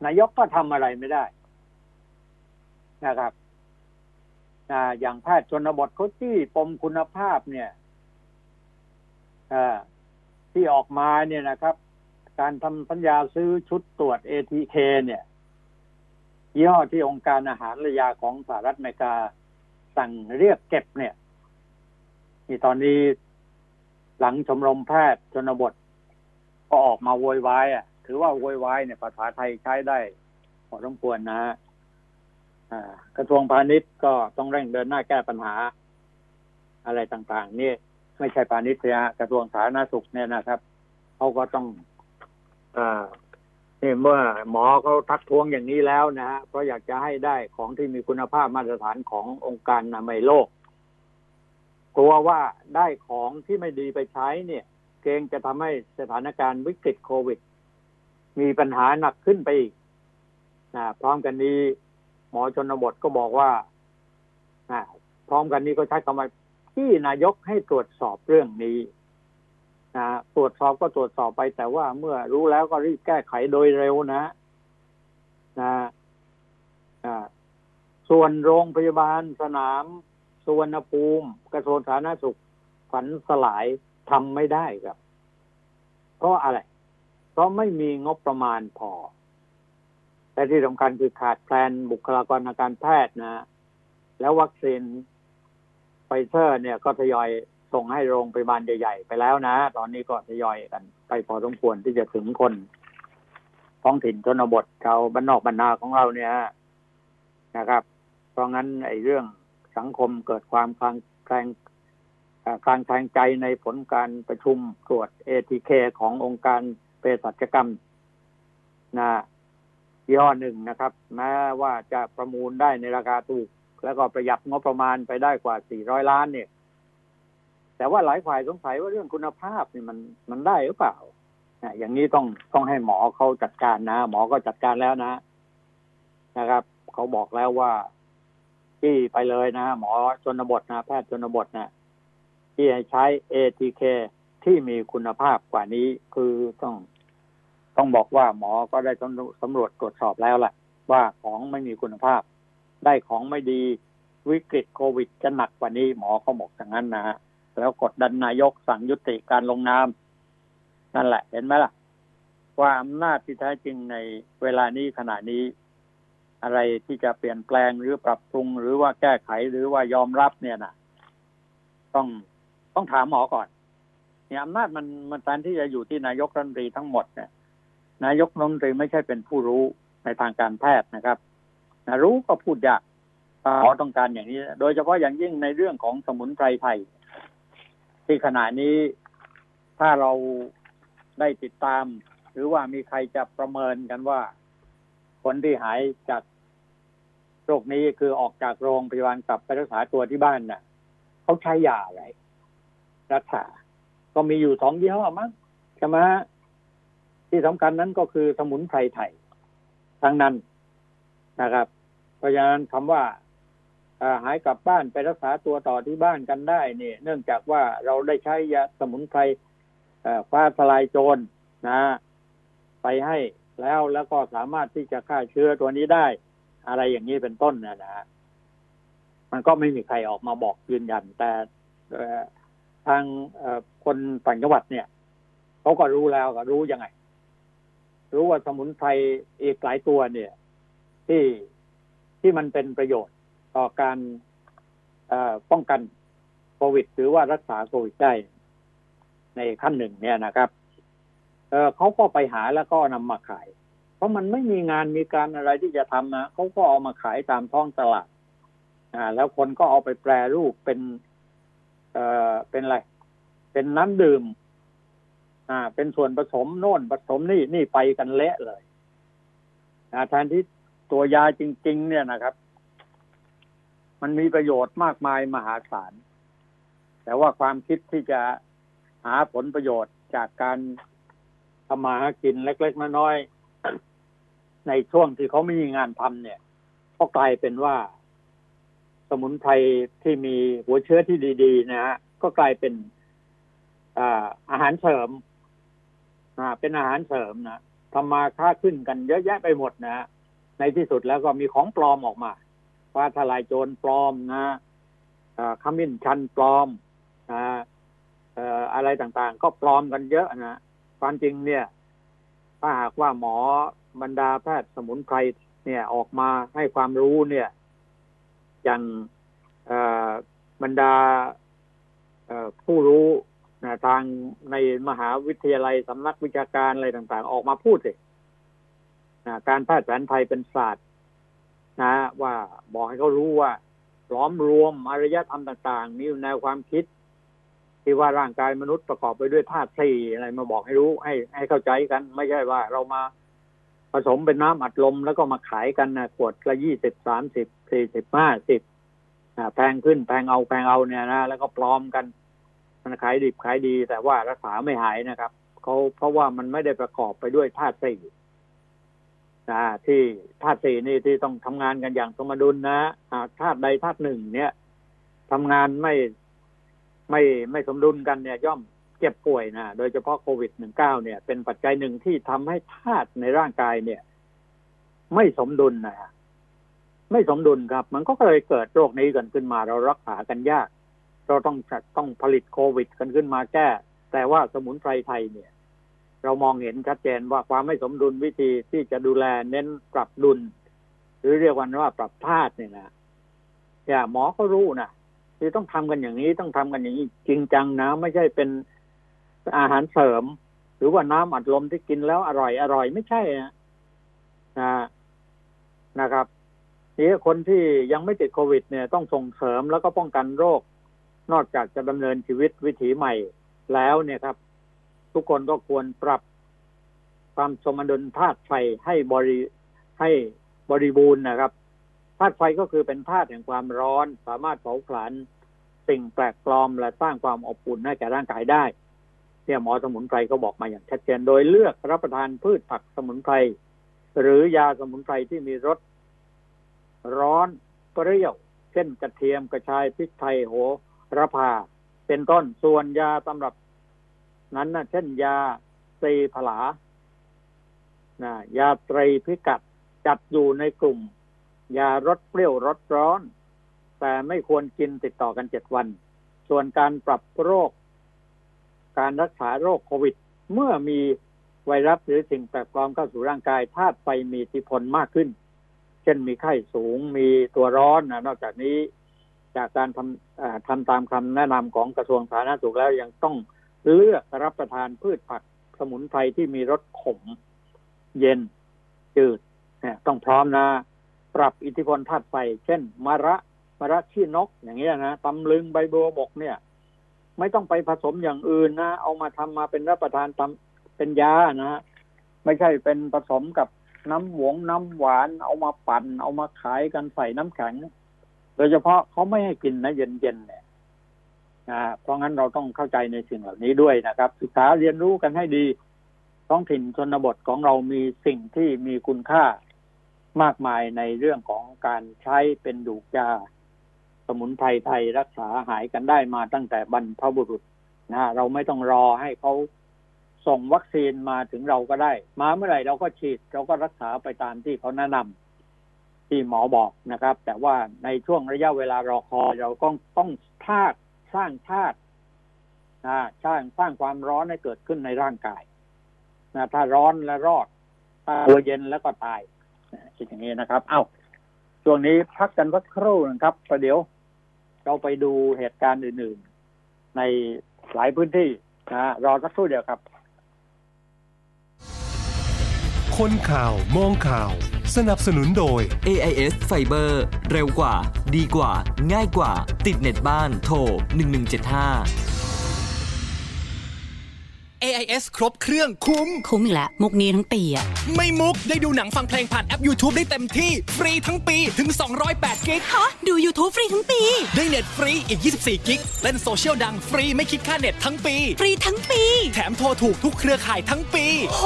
นายกก็ทำอะไรไม่ได้ นะครับนะอย่างแพทย์ชนบทเขาที่ปมคุณภาพเนี่ยอที่ออกมาเนี่ยนะครับ การทำสัญญาซื้อชุดตรวจ ATK เนี่ย ยี่ห้อที่องค์การอาหารและยาของสหรัฐอเมริกาสั่งเรียกเก็บเนี่ย นี่ตอนนี้หลังชมรมแพทย์ชนบท ก็ออกมาโวยวายอะ ถือว่าโวยวายเนี่ยภาษาไทยใช้ได้พอสมควรนะฮะกระทรวงพาณิชย์ก็ต้องเร่งเดินหน้าแก้ปัญหา อะไรต่างๆ นี่ไม่ใช่พาณิชย์นะกระทรวงสาธารณสุขเนี่ยนะครับเขาก็ต้องอ่านี่เมื่อหมอเขาทักท้วงอย่างนี้แล้วนะฮะเพราะอยากจะให้ได้ของที่มีคุณภาพมาตรฐานขององค์การอนามัยโลก กลัวว่าได้ของที่ไม่ดีไปใช้เนี่ย เกรงจะทำให้สถานการณ์วิกฤตโควิด มีปัญหาหนักขึ้นไปอีกนะพร้อมกันนี้ หมอชนบทก็บอกว่านะพร้อมกันนี้ก็ใช้คำว่าที่นายกให้ตรวจสอบเรื่องนี้นะตรวจสอบก็ตรวจสอบไป แต่ว่าเมื่อรู้แล้วก็รีบแก้ไขโดยเร็วนะนะส่วนโรงพยาบาลสนาม สุวรรณภูมิ กระทรวงสาธารณสุขฝันสลายทำไม่ได้ครับ เพราะอะไร เพราะไม่มีงบประมาณพอ แต่ที่สำคัญคือขาดแคลนบุคลากรทางการแพทย์นะ แล้ววัคซีนไฟเซอร์เนี่ยก็ทยอยส่งให้โรงพยาบาลใหญ่ๆไปแล้วนะ ตอนนี้ก็ทยอยกัน ไปพอสมควรที่จะถึงคนท้องถิ่นชนบทชาวบ้านนอกบ้านนาของเราเนี่ยนะครับ เพราะงั้นไอ้เรื่อง สังคมเกิดความคลางแคลงคลางแคลงใจในผลการประชุมตรวจเอทีเคขององค์การเภสัชกรรมนะย่อหนึ่งนะครับ แม้ว่าจะประมูลได้ในราคาถูก แล้วก็ประหยัดงบประมาณไปได้กว่า 400 ล้านเนี่ย แต่ว่าหลายฝ่ายสงสัยว่าเรื่องคุณภาพนี่มันมันได้หรือเปล่าอย่างนี้ต้องต้องให้หมอเขาจัดการนะ หมอก็จัดการแล้วนะนะครับ เขาบอกแล้วว่า ที่ไปเลยนะหมอชนบทนะแพทย์ชนบทนะที่ให้ใช้ ATK ที่มีคุณภาพกว่านี้คือต้องต้องบอกว่าหมอก็ได้สำรวจตรวจสอบแล้วแหละว่าของไม่มีคุณภาพ ได้ของไม่ดีวิกฤตโควิดจะหนักกว่านี้หมอเขาบอกอย่างนั้นนะฮะแล้วกดดันนายกสั่งยุติการลงนามนั่นแหละเห็นไหมล่ะ ว่าอำนาจที่แท้จริงในเวลานี้ขณะนี้ อะไรที่จะเปลี่ยนแปลงหรือปรับปรุง หรือว่าแก้ไขหรือว่ายอมรับเนี่ยนะต้องต้องถามหมอก่อนเนี่ยอำนาจมันมันแทนที่จะอยู่ที่นายกรัฐมนตรีทั้งหมดเนี่ย นายกรัฐมนตรีไม่ใช่เป็นผู้รู้ในทางการแพทย์นะครับนะรู้ก็พูดยากหมอต้องการอย่างนี้ โดยเฉพาะอย่างยิ่งในเรื่องของสมุนไพรไทย ที่ขณะนี้ถ้าเราได้ติดตาม หรือว่ามีใครจะประเมินกันว่า คนที่หายจาก โรคนี้คือออกจากโรงพยาบาลกลับไปรักษาตัวที่บ้านน่ะเขาใช้ยาอะไร รักษา ก็มีอยู่สองยี่ห้อมั้งใช่ไหมที่สำคัญนั้นก็คือสมุนไพรไทยทั้งนั้นนะครับ เพราะฉะนั้นคำว่าหายกลับบ้านไปรักษาตัวต่อที่บ้านกันได้เนี่ยเนื่องจากว่าเราได้ใช้ยาสมุนไพรฟ้าทลายโจรนะ ไปให้แล้วแล้วก็สามารถที่จะฆ่าเชื้อตัวนี้ได้ อะไรอย่างนี้เป็นต้นนะนะมันก็ไม่มีใครออกมาบอกยืนยัน แต่ทางคนต่างจังหวัดเนี่ยเขาก็รู้แล้วก็รู้ยังไง รู้ว่าสมุนไพรอีกหลายตัวเนี่ย ที่ที่มันเป็นประโยชน์ต่อการป้องกันโควิด หรือว่ารักษาโควิดได้ในขั้นหนึ่งเนี่ยนะครับ เเขาก็ไปหาแล้วก็นำมาขาย ราะมันไม่มีงานมีการอะไรที่จะทำนะเขาก็เอามาขายตามท้องตลาดอ่า แล้วคนก็เอาไปแปรรูปเป็น เอ่อเป็นอะไร เป็นน้ำดื่ม อ่า เป็นส่วนผสมโน่นผสมนี่นี่ไปกันเละเลยอ่าแทนที่ตัวยาจริง ๆ เนี่ยนะครับ มันมีประโยชน์มากมายมหาศาลแต่ว่าความคิดที่จะหาผลประโยชน์จากการทำมาหากินเล็ก ๆ น้อยๆ ในช่วงที่เขาไม่มีงานทำเนี่ยก็กลายเป็นว่า สมุนไพรที่มีหัวเชื้อที่ดี ๆ นะฮะก็กลายเป็นอาหารเสริมเป็นอาหารเสริมนะทำมาค่าขึ้นกันเยอะแยะไปหมดนะในที่สุดแล้วก็มีของปลอมออกมาฟ้าทลายโจรปลอมนะขมิ้นชันปลอมนะอะไรต่างๆ ก็ปลอมกันเยอะนะความจริงเนี่ย ถ้าหากว่าหมอ บรรดาแพทย์สมุนไพรเนี่ยออกมาให้ความรู้เนี่ย อย่างบรรดาผู้รู้นะทางในมหาวิทยาลัยสำนักวิชาการอะไรต่างๆ ออกมาพูดสินะการแพทย์แผนไทยเป็นศาสตร์นะ ว่าบอกให้เขารู้ว่าล้อมรวมอารยธรรมต่างๆนี่แนวความคิด ที่ว่าร่างกายมนุษย์ประกอบไปด้วยธาตุสี่อะไรมาบอกให้รู้ให้ให้เข้าใจกัน ไม่ใช่ว่าเรามา ผสมเป็นน้ำอัดลมแล้วก็มาขายกันนะขวดละยี่สิบสามสิบสี่สิบห้าสิบแพงขึ้นแพงเอาแพงเอาเนี่ยนะแล้วก็ปลอมกัน มันขายดิบขายดี แต่ว่ารักษาไม่หายนะครับเขาเพราะว่ามันไม่ได้ประกอบไปด้วยธาตุสี่นะที่ธาตุสี่นี่ที่ต้องทำงานกันอย่างสมดุลนะธาตุใดธาตุหนึ่งเนี่ยทำงานไม่ไม่ไม่สมดุลกันเนี่ย ย่อม เจ็บป่วยนะโดยเฉพาะโควิดหนึ่งเก้าเนี่ย เป็นปัจจัยหนึ่งที่ทำให้ธาตุในร่างกายเนี่ย ไม่สมดุลนะไม่สมดุลครับ มันก็เลยเกิดโรคนี้กันขึ้นมา เรารักษากันยาก เราต้องต้องผลิตโควิด กันขึ้นมาแก้ แต่ว่าสมุนไพรไทยเนี่ย เรามองเห็นชัดเจนว่าความไม่สมดุลวิธีที่จะดูแลเน้นปรับดุล หรือเรียกว่าปรับธาตุเนี่ยนะอย่าหมอก็รู้นะที่ต้องทำกันอย่างนี้ต้องทำกันอย่างนี้จริงจังนะ ไม่ใช่เป็น อาหารเสริม หรือว่าน้ำอัดลมที่กินแล้วอร่อยอร่อยไม่ใช่นะนะนะครับนี่คนที่ยังไม่ติดโควิด เนี่ยต้องส่งเสริมแล้วก็ป้องกันโรค นอกจากจะดำเนินชีวิตวิถีใหม่แล้วเนี่ยครับ ทุกคนก็ควรปรับความสมดุลธาตุไฟให้บริให้บริบูรณ์นะครับธาตุไฟก็คือเป็นธาตุแห่งความร้อน สามารถเผาผลาญสิ่งแปลกปลอมและสร้างความอบอุ่นให้แก่ร่างกายได้ เนี่ยหมอสมุนไพรก็บอกมาอย่างชัดเจนโดยเลือกรับประทานพืชผักสมุนไพรหรือยาสมุนไพรที่มีรสร้อนเปรี้ยว เช่นกระเทียมกระชายพริกไทยโหระพา เป็นต้นส่วนยาสำหรับ นั้นนะเช่นยาซีผลานะยาตรีพิกัดจัดอยู่ในกลุ่ม ยารสเปรี้ยวรสร้อน แต่ไม่ควรกินติดต่อกันเจ็ดวัน ส่วนการปรับโรค การรักษาโรคโควิด เมื่อมีไวรัสหรือสิ่งแปลกปลอมเข้าสู่ร่างกายธาตุไฟมีอิทธิพลมากขึ้น เช่นมีไข้สูงมีตัวร้อนนะนอกจากนี้จากการทำทำตามคำแนะนำของกระทรวงสาธารณสุขแล้วยังต้องเลือกรับประทานพืชผักสมุนไพรที่มีรสขม เย็น จืดเนี่ยต้องพร้อมนะ ปรับอิทธิพลธาตุไฟ เช่น มะระมะระขี้นกอย่างเงี้ยนะตำลึงใบบัวบกเนี่ย ไม่ต้องไปผสมอย่างอื่นนะ เอามาทำมาเป็นรับประทานตำเป็นยานะฮะไม่ใช่เป็นผสมกับน้ำหวงน้ำหวาน เอามาปั่น เอามาขายกันใส่น้ำแข็ง โดยเฉพาะเขาไม่ให้กินนะเย็นๆเนี่ยนะเพราะงั้นเราต้องเข้าใจในสิ่งเหล่านี้ด้วยนะครับ ศึกษาเรียนรู้กันให้ดี ท้องถิ่นชนบทของเรามีสิ่งที่มีคุณค่ามากมายในเรื่องของการใช้เป็นดูกยา สมุนไพรไทยรักษาหายกันได้มาตั้งแต่บรรพบุรุษนะเราไม่ต้องรอให้เขาส่งวัคซีนมาถึงเราก็ได้ มาเมื่อไหร่เราก็ฉีดเราก็รักษาไปตามที่เขาแนะนำที่หมอบอกนะครับ แต่ว่าในช่วงระยะเวลารอคอยเราก็ต้องทากสร้างธาตุนะสร้างสร้างความร้อนให้เกิดขึ้นในร่างกายนะถ้าร้อนและรอดถ้าตัวเย็นแล้วก็ตายคิดอย่างนี้นะครับ เอา้าช่วงนี้พักกันสักครู่นะครับประเดี๋ยว เราไปดูเหตุการณ์อื่นๆ ในหลายพื้นที่นะรอสักครู่เดียวครับ คนข่าวมองข่าว สนับสนุนโดย AIS Fiber เร็วกว่า ดีกว่า ง่ายกว่า ติดเน็ตบ้านโทร1175 AIS ครบเครื่องคุ้ม คุ้มอีกแล้วมุกนี้ทั้งปีอะไม่มุกได้ดูหนังฟังเพลงผ่านแอป YouTube ได้เต็มที่ ฟรีทั้งปีถึง 208กิกฮะดู YouTube ฟรีทั้งปี ได้เน็ตฟรีอีก 24กิกเล่นโซเชียลดังฟรีไม่คิดค่าเน็ตทั้งปี ฟรีทั้งปี แถมโทรถูกทุกเครือข่ายทั้งปี โห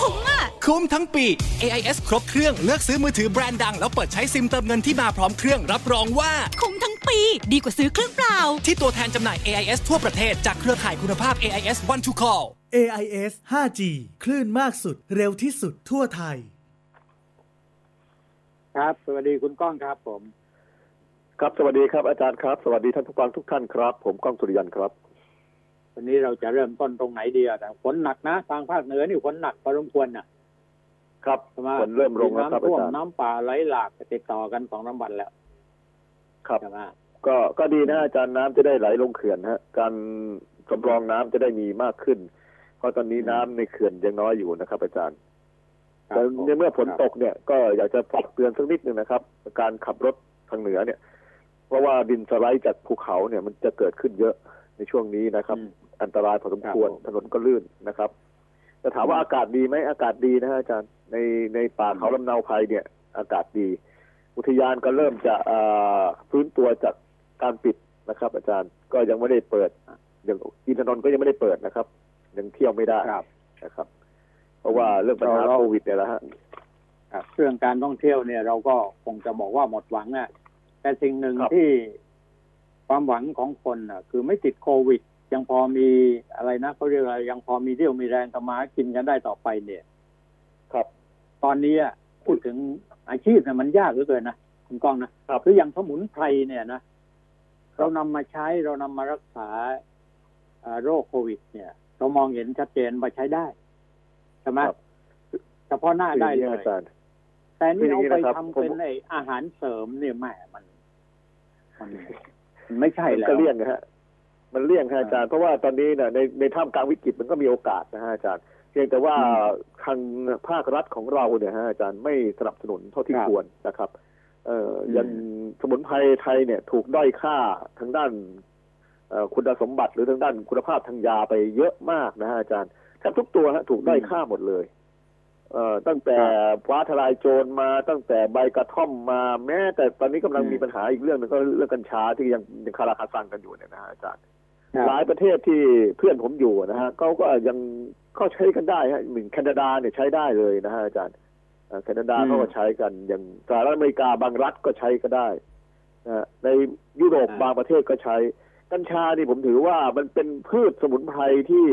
คุ้มอะคุ้มทั้งปี AIS ครบเครื่องเลือกซื้อมือถือแบรนด์ดัง แล้วเปิดใช้ซิมเติมเงินที่มาพร้อมเครื่องรับรองว่า คุ้มทั้ง ปีดีกว่าซื้อเครื่องเปล่า ที่ตัวแทนจำหน่าย AIS ทั่วประเทศจากเครือข่ายคุณภาพ AIS One to Call AIS 5G คลื่นมากสุดเร็วที่สุดทั่วไทย ครับ สวัสดีคุณก้องครับผม ครับสวัสดีครับอาจารย์ครับ สวัสดีท่านผู้ฟังทุกท่านครับ ผมก้องสุริยันครับ วันนี้เราจะเริ่มต้นตรงไหนดีอะแต่ฝนหนักนะทางภาคเหนือนี่ฝนหนักพอสมควรน่ะครับใช่ไหมฝนเริ่มลงแล้วครับน้ำท่วมอาจารย์น้ำป่าไหลหลากติดต่อกันสองน้ำวันแล้วครับใช่ไหม ก็ก็ดีนะอาจารย์น้ำจะได้ไหลลงเขื่อนฮะ การสำรองน้ำจะได้มีมากขึ้น เพราะตอนนี้น้ำในเขื่อนยังน้อยอยู่นะครับ อาจารย์ครับแต่ผมในเมื่อฝนตกเนี่ยก็อยากจะฝากเตือนสักนิดหนึ่งนะครับ การขับรถทางเหนือเนี่ย เพราะว่าดินสไลด์จากภูเขาเนี่ยมันจะเกิดขึ้นเยอะในช่วงนี้นะครับอืมอันตรายพอสมควรครับผมถนนก็ลื่นนะครับแต่ถามว่าอากาศดีไหมอากาศดีนะฮะอาจารย์ในในป่าเขาลำเนาไพรเนี่ย อากาศดี อุทยานก็เริ่มจะเอ่อฟื้นตัวจาก การปิดนะครับ อาจารย์ก็ยังไม่ได้เปิดอย่างอินทนนท์ก็ยังไม่ได้เปิดนะครับยังเที่ยวไม่ได้ครับนะครับ เพราะว่าเรื่องปัญหาเราโควิดเนี่ยแหละฮะครับเรื่องการท่องเที่ยวเนี่ย เราก็คงจะบอกว่าหมดหวังอะแต่สิ่งหนึ่งครับที่ความหวังของคนอะคือไม่ติดโควิด ยังพอมีอะไรนะเขาเรียกอะไรยังพอมีเรี่ยวมีแรงทำมาหากินกันได้ต่อไปเนี่ย ครับ ตอนนี้อะพูดถึงอาชีพเนี่ยมันยากเหลือเกินนะคุณก้องนะครับคืออย่างสมุนไพรเนี่ยนะ เรานำมาใช้เรานำมารักษาเอ่อโรคโควิด เนี่ย เรามองเห็นชัดเจนว่าใช้ได้ใช่ไหมครับเฉพาะหน้าได้คือเลอย่างนี้ยอาจารย์แต่นี่เอาไปคืออย่างนี้นะครับทำเป็นผมไออาหารเสริมเนี่ยแหมมันมันมันไม่ใช่แล้วก็เลี่ยงนะฮะมันเลี่ยงฮะอาจารย์เพราะว่าตอนนี้เนี่ยในในท่ามกลางวิกฤตมันก็มีโอกาสนะฮะอาจารย์เพียงแต่ว่าอืมทางภาครัฐของเราเนี่ยฮะอาจารย์ไม่สนับสนุนเท่าที่ครับควรนะครับ เอ่ออมอยังสมุนไพรไทยเนี่ย ถูกด้อยค่าทางด้านเอ่อคุณสมบัติหรือทางด้านคุณภาพทางยาไปเยอะมากนะฮะอาจารย์แทบทุกตัวฮะถูกด้อยค่าหมดเลยเอ่อตั้งแต่ฟ้าทลายโจรมาตั้งแต่ใบกระท่อมมาแม้ แต่ตอนนี้กำลังอืมมีปัญหาอีกเรื่องหนึงก็เรื่องกัญชาที่ยังยังคาราคาซังกันอยู่เนี่ยนะฮะอาจารย์ครับหลายประเทศที่เพื่อนผมอยู่นะฮะเขาก็ยังเขาใช้กันได้ฮะหนึ่งแคนาดาเนี่ยใช้ได้เลยนะฮะอาจารย์เอ่อ แคนาดาอืมเขาก็ใช้กัน อย่างสหรัฐอเมริกาบางรัฐก็ใช้ก็ได้นะฮะในยุโรปอ่าบางประเทศก็ใช้ กัญชานี่ผมถือว่ามันเป็นพืชสมุนไพรที่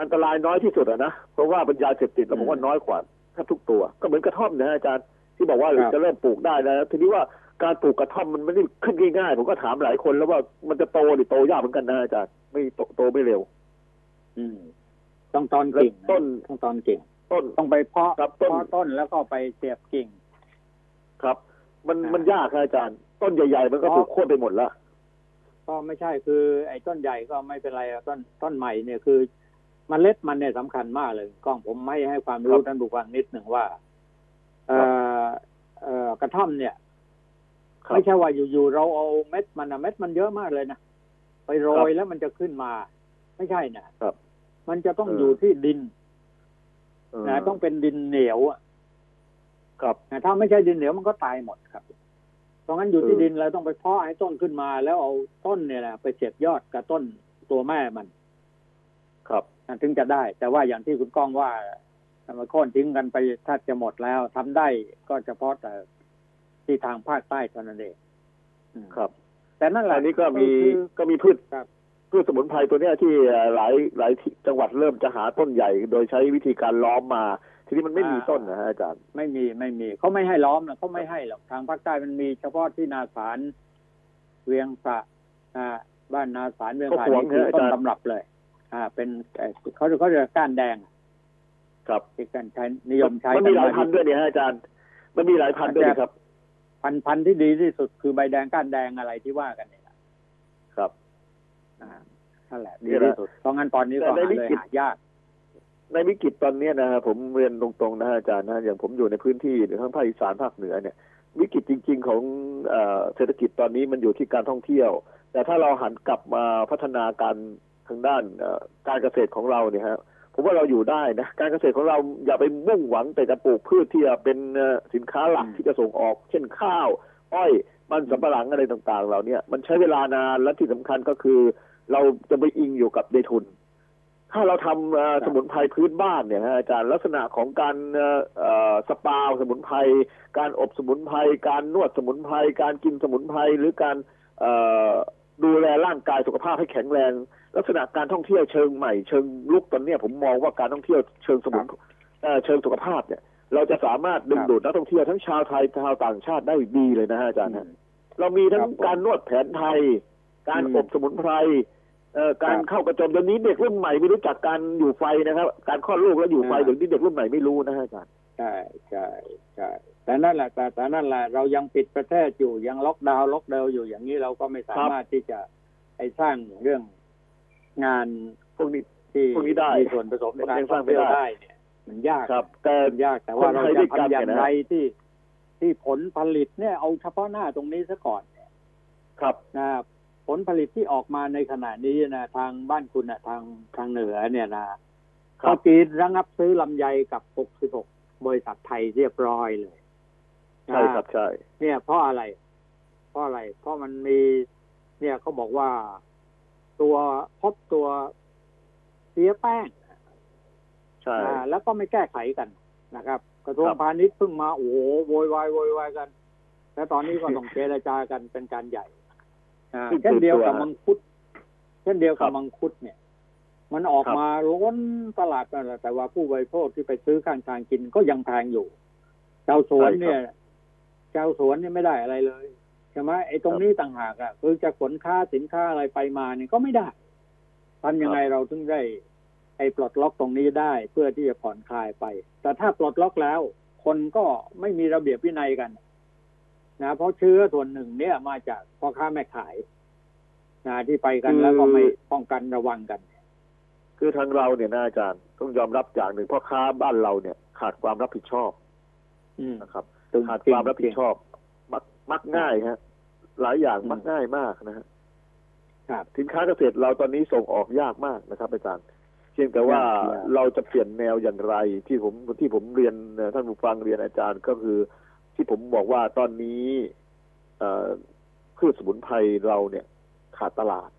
อันตรายน้อยที่สุดอะนะเพราะว่าเป็นยาเสพติดเราบอกว่าน้อยกว่าแทบทุกตัว ก็เหมือนกระท่อมนะฮะอาจารย์ที่บอกว่าครับจะเริ่มปลูกได้แล้วทีนี้ว่าการปลูกกระท่อมมันไม่ได้ขึ้นง่ายๆผมก็ถามหลายคนแล้วว่ามันจะโตหรือโตยากเหมือนกันนะอาจารย์ไม่โตโตไม่เร็ว อืมต้องตอนกิ่งแล้วต้นต้องตอนกิ่ง ต้น ต้องไปเพาะครับต้น เพาะต้นแล้วก็ไปเสียบกิ่ง ครับ มันอ่ามัมันยากครับอาจารย์ ต้นใหญ่ ๆ มันก็เพราะถูกโค่นไปหมดแล้วก็ไม่ใช่คือ ไอ้ต้นใหญ่ก็ไม่เป็นไรอะต้นต้นใหม่เนี่ยคือมเมล็ดมันเนี่ยสำคัญมากเลยกล้องผมไม่ให้ความรู้ครับท่านผู้ฟังนิดหนึ่งว่าเอ่อเอ่อกระท่อมเนี่ยครับไม่ใช่ว่าอยู่ๆเราเอาเม็ดมันนะเม็ดมันเยอะมากเลยนะไปโรยแล้วมันจะขึ้นมา ไม่ใช่นะครับ มันจะต้องเออออยู่ที่ดินเออ นะต้องเป็นดินเหนียวอะครับนะถ้าไม่ใช่ดินเหนียวมันก็ตายหมดครับเพราะงั้นอยู่ที่เออดินเราต้องไปเพาะให้ต้นขึ้นมา แล้วเอาต้นเนี่ยแหละไปเสียบยอดกับต้นตัวแม่มัน ครับนะถึงจะได้ แต่ว่าอย่างที่คุณก้องว่ามันโค่นทิ้งกันไปถ้าจะหมดแล้วทำได้ก็เฉพาะแต่ที่ทางภาคใต้เท่านั้นเองอืมครับ แต่นั่นแหละอันนี้ก็มีคือก็มีพืชครับ พืชสมุนไพรตัวเนี้ยที่เอ่อหลายหลายที่จังหวัดเริ่มจะหาต้นใหญ่ โดยใช้วิธีการล้อมมา ทีนี้มันไม่มีต้นนะฮะอาจารย์ไม่มีไม่มีเขาไม่ให้ล้อมนะเขาไม่ให้หรอกทางภาคใต้มันมีเฉพาะที่นาสารเวียงสะอ่าบ้านนาสารเวียงสะเขาหวงนี่คือนะอาต้นจารย์ตำรับเลย อ่า เป็นเอ่อเขาเขาเรียกก้านแดง ครับที่กันใช้นิยมใช้มันมีหลายกัพันธุ์ด้วยเนี่ยฮะอาจารย์ มันมีหลายพันธุ์ด้วยนะครับ พันธุ์พันธุ์ที่ดีที่สุดคือใบแดงก้านแดงอะไรที่ว่ากันเนี่ยนะครับอ่า นั่นแหละดีที่สุดเพราะงั้นตอนนี้ก็แต่ในหาวิเลยกฤตหายากในวิกฤตตอนเนี้ยนะฮะผมเรียนตรงๆนะฮะอาจารย์นะอย่างผมอยู่ในพื้นที่ทั้งภาคอีสานภาคเหนือเนี่ย วิกฤตจริง ๆ ของเอ่อเศรษฐกิจตอนนี้มันอยู่ที่การท่องเที่ยว แต่ถ้าเราหันกลับมาพัฒนาการทางด้านเอ่อการเกษตรของเราเนี่ยฮะผมว่าเราอยู่ได้นะการเกษตรของเราอย่าไปมุ่งหวังแต่จะปลูกพืชที่จะเป็นเอ่อสินค้าหลักอืมที่จะส่งออก เช่นข้าว อ้อย มันสำปะหลังอะไรต่างๆเราเนี่ยมันใช้เวลานานและที่สำคัญก็คือ เราจะไปอิงอยู่กับในทุน ถ้าเราทำเอ่อสมุนไพรพื้นบ้านเนี่ยฮะอาจารย์ลักษณะของการเอ่อเอ่อสปาสมุนไพรการอบสมุนไพรการนวดสมุนไพรการกินสมุนไพรหรือการเอ่อดูแลร่างกายสุขภาพให้แข็งแรง ลักษณะการท่องเที่ยวเชิงใหม่เชิงลุกตอนเนี้ยผมมองว่าการท่องเที่ยวเชิงสมุนเอ่อเชิงสุขภาพเนี่ยเราจะสามารถดึงดูดนักท่องเที่ยวทั้งชาวไทยชาวต่างชาติได้ดีเลยนะฮะอาจารย์ฮะ เรามีทั้งครับผมการนวดแผนไทย การอืมอบสมุนไพรเอ่อการครับเข้ากระจมเดี๋ยวนี้เด็กรุ่นใหม่ไม่รู้จักการอยู่ไฟนะครับ การคลอดลูกแล้วอยู่ไฟอ่าเดี๋ยวนี้เด็กรุ่นใหม่ไม่รู้นะฮะอาจารย์ใช่ใช่ใช่แต่นั่นแหละแต่แต่นั่นแหละเรายังปิดประเทศอยู่ยังล็อกดาวน์ล็อกดาวน์อยู่อย่างนี้เราก็ไม่สามารถที่จะไปสร้างเรื่องงานพวกนี้ที่พวกนี้ได้มีส่วนผสมในการยังสท่ร้าองงไม่เที่ยวได้ได้เนี่ยมันยากครับแต่มันยากแต่ว่าคนเราไทยด้วยจะกันทำอย่างเนี่ยนะไรที่ ที่ผลผลิตเนี่ยเอาเฉพาะหน้าตรงนี้ซะก่อนเนี่ยครับนะผลผลิตที่ออกมาในขณะนี้นะทางบ้านคุณนะทางทางเหนือเนี่ยนะครัเขาบจีนระงับซื้อลำไยกับ 66 บริษัทไทยเรียบร้อยเลยนะใช่ครับใช่เนี่ยเพราะอะไร เพราะอะไร เพราะมันมี เนี่ยเขาบอกว่าตัวพบตัวเสียแป้งใช่อ่าแล้วก็ไม่แก้ไขกันนะครับ กระทรวงครับพาณิชย์เพิ่งมาโอ้โหโวยวายโวยวายกัน แล้วตอนนี้ก็ต้องเจรจากันเป็นการใหญ่อ่าซึ่งเช่นเดียวกับตัวมังคุด เช่นเดียวครักับบมังคุดเนี่ย มันออกครับมาล้นตลาดนั่นแหละแต่ว่าผู้บริโภคที่ไปซื้อข้างทางกินก็ยังแพงอยู่ชาวสวนเนี่ยชาวสวนเนี่ยไม่ได้อะไรเลยใช่ไหมไอ้ตรงนี้ต่างหากอะคือจะขนค้าสินค้าอะไรไปมาเนี่ยก็ไม่ได้ทำยังไงเราถึงได้ ไอ้ปลดล็อกตรงนี้ได้เพื่อที่จะผ่อนคลายไป แต่ถ้าปลดล็อกแล้ว คนก็ไม่มีระเบียบวินัยกันนะเพราะเชื้อส่วนหนึ่งเนี่ยมาจากพ่อค้าแม่ขายนะที่ไปกันคือแล้วก็ไม่ป้องกันระวังกัน คือทางเราเนี่ยนะอาจารย์ต้องยอมรับอย่างหนึ่งพ่อค้าบ้านเราเนี่ยขาดความรับผิดชอบอืมนะครับจริงขาดความรับผิดชอบ มักมักง่ายฮะ หลายอย่างอืมมักง่ายมากนะฮะครับสินค้าเกษตรเราตอนนี้ส่งออกยากมากนะครับอาจารย์ เพียงแต่ว่ายากยากเราจะเปลี่ยนแนวอย่างไรที่ผมที่ผมเรียนเอ่อท่านผู้ฟังเรียนอาจารย์ก็คือ ที่ผมบอกว่าตอนนี้เอ่อพืชสมุนไพรเราเนี่ยขาดตลาด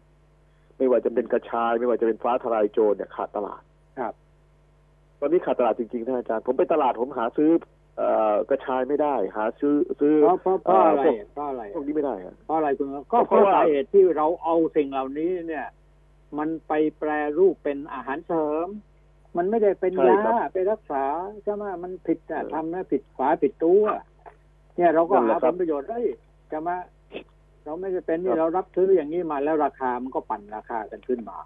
ไม่ว่าจะเป็นกระชาย ไม่ว่าจะเป็นฟ้าทลายโจรเนี่ยขาดตลาดครับ ตอนนี้ขาดตลาดจริงๆท่านอาจารย์ ผมไปตลาดผมหาซื้อเอ่อกระชายไม่ได้ หาซื้อซื้อเพราะเพราะเพราะอะไรพวกเพราะอะไรพวกนี้ไม่ได้ฮะเพราะอะไรคุณก็เพเพราะราะว่าสาเหตุที่เราเอาสิ่งเหล่านี้เนี่ย มันไปแปรรูปเป็นอาหารเสริม มันไม่ได้เป็นยาไปรักษาใช่ไหมมันผิดอะทำนะผิดฝาผิดตัวเนี่ยเราก็หาผลประโยชน์ได้ยใช่ไหมเราไม่ได้เป็นนี่เรารับซื้ออย่างนี้มาแล้วราคามันก็ปั่นราคากันขึ้นมา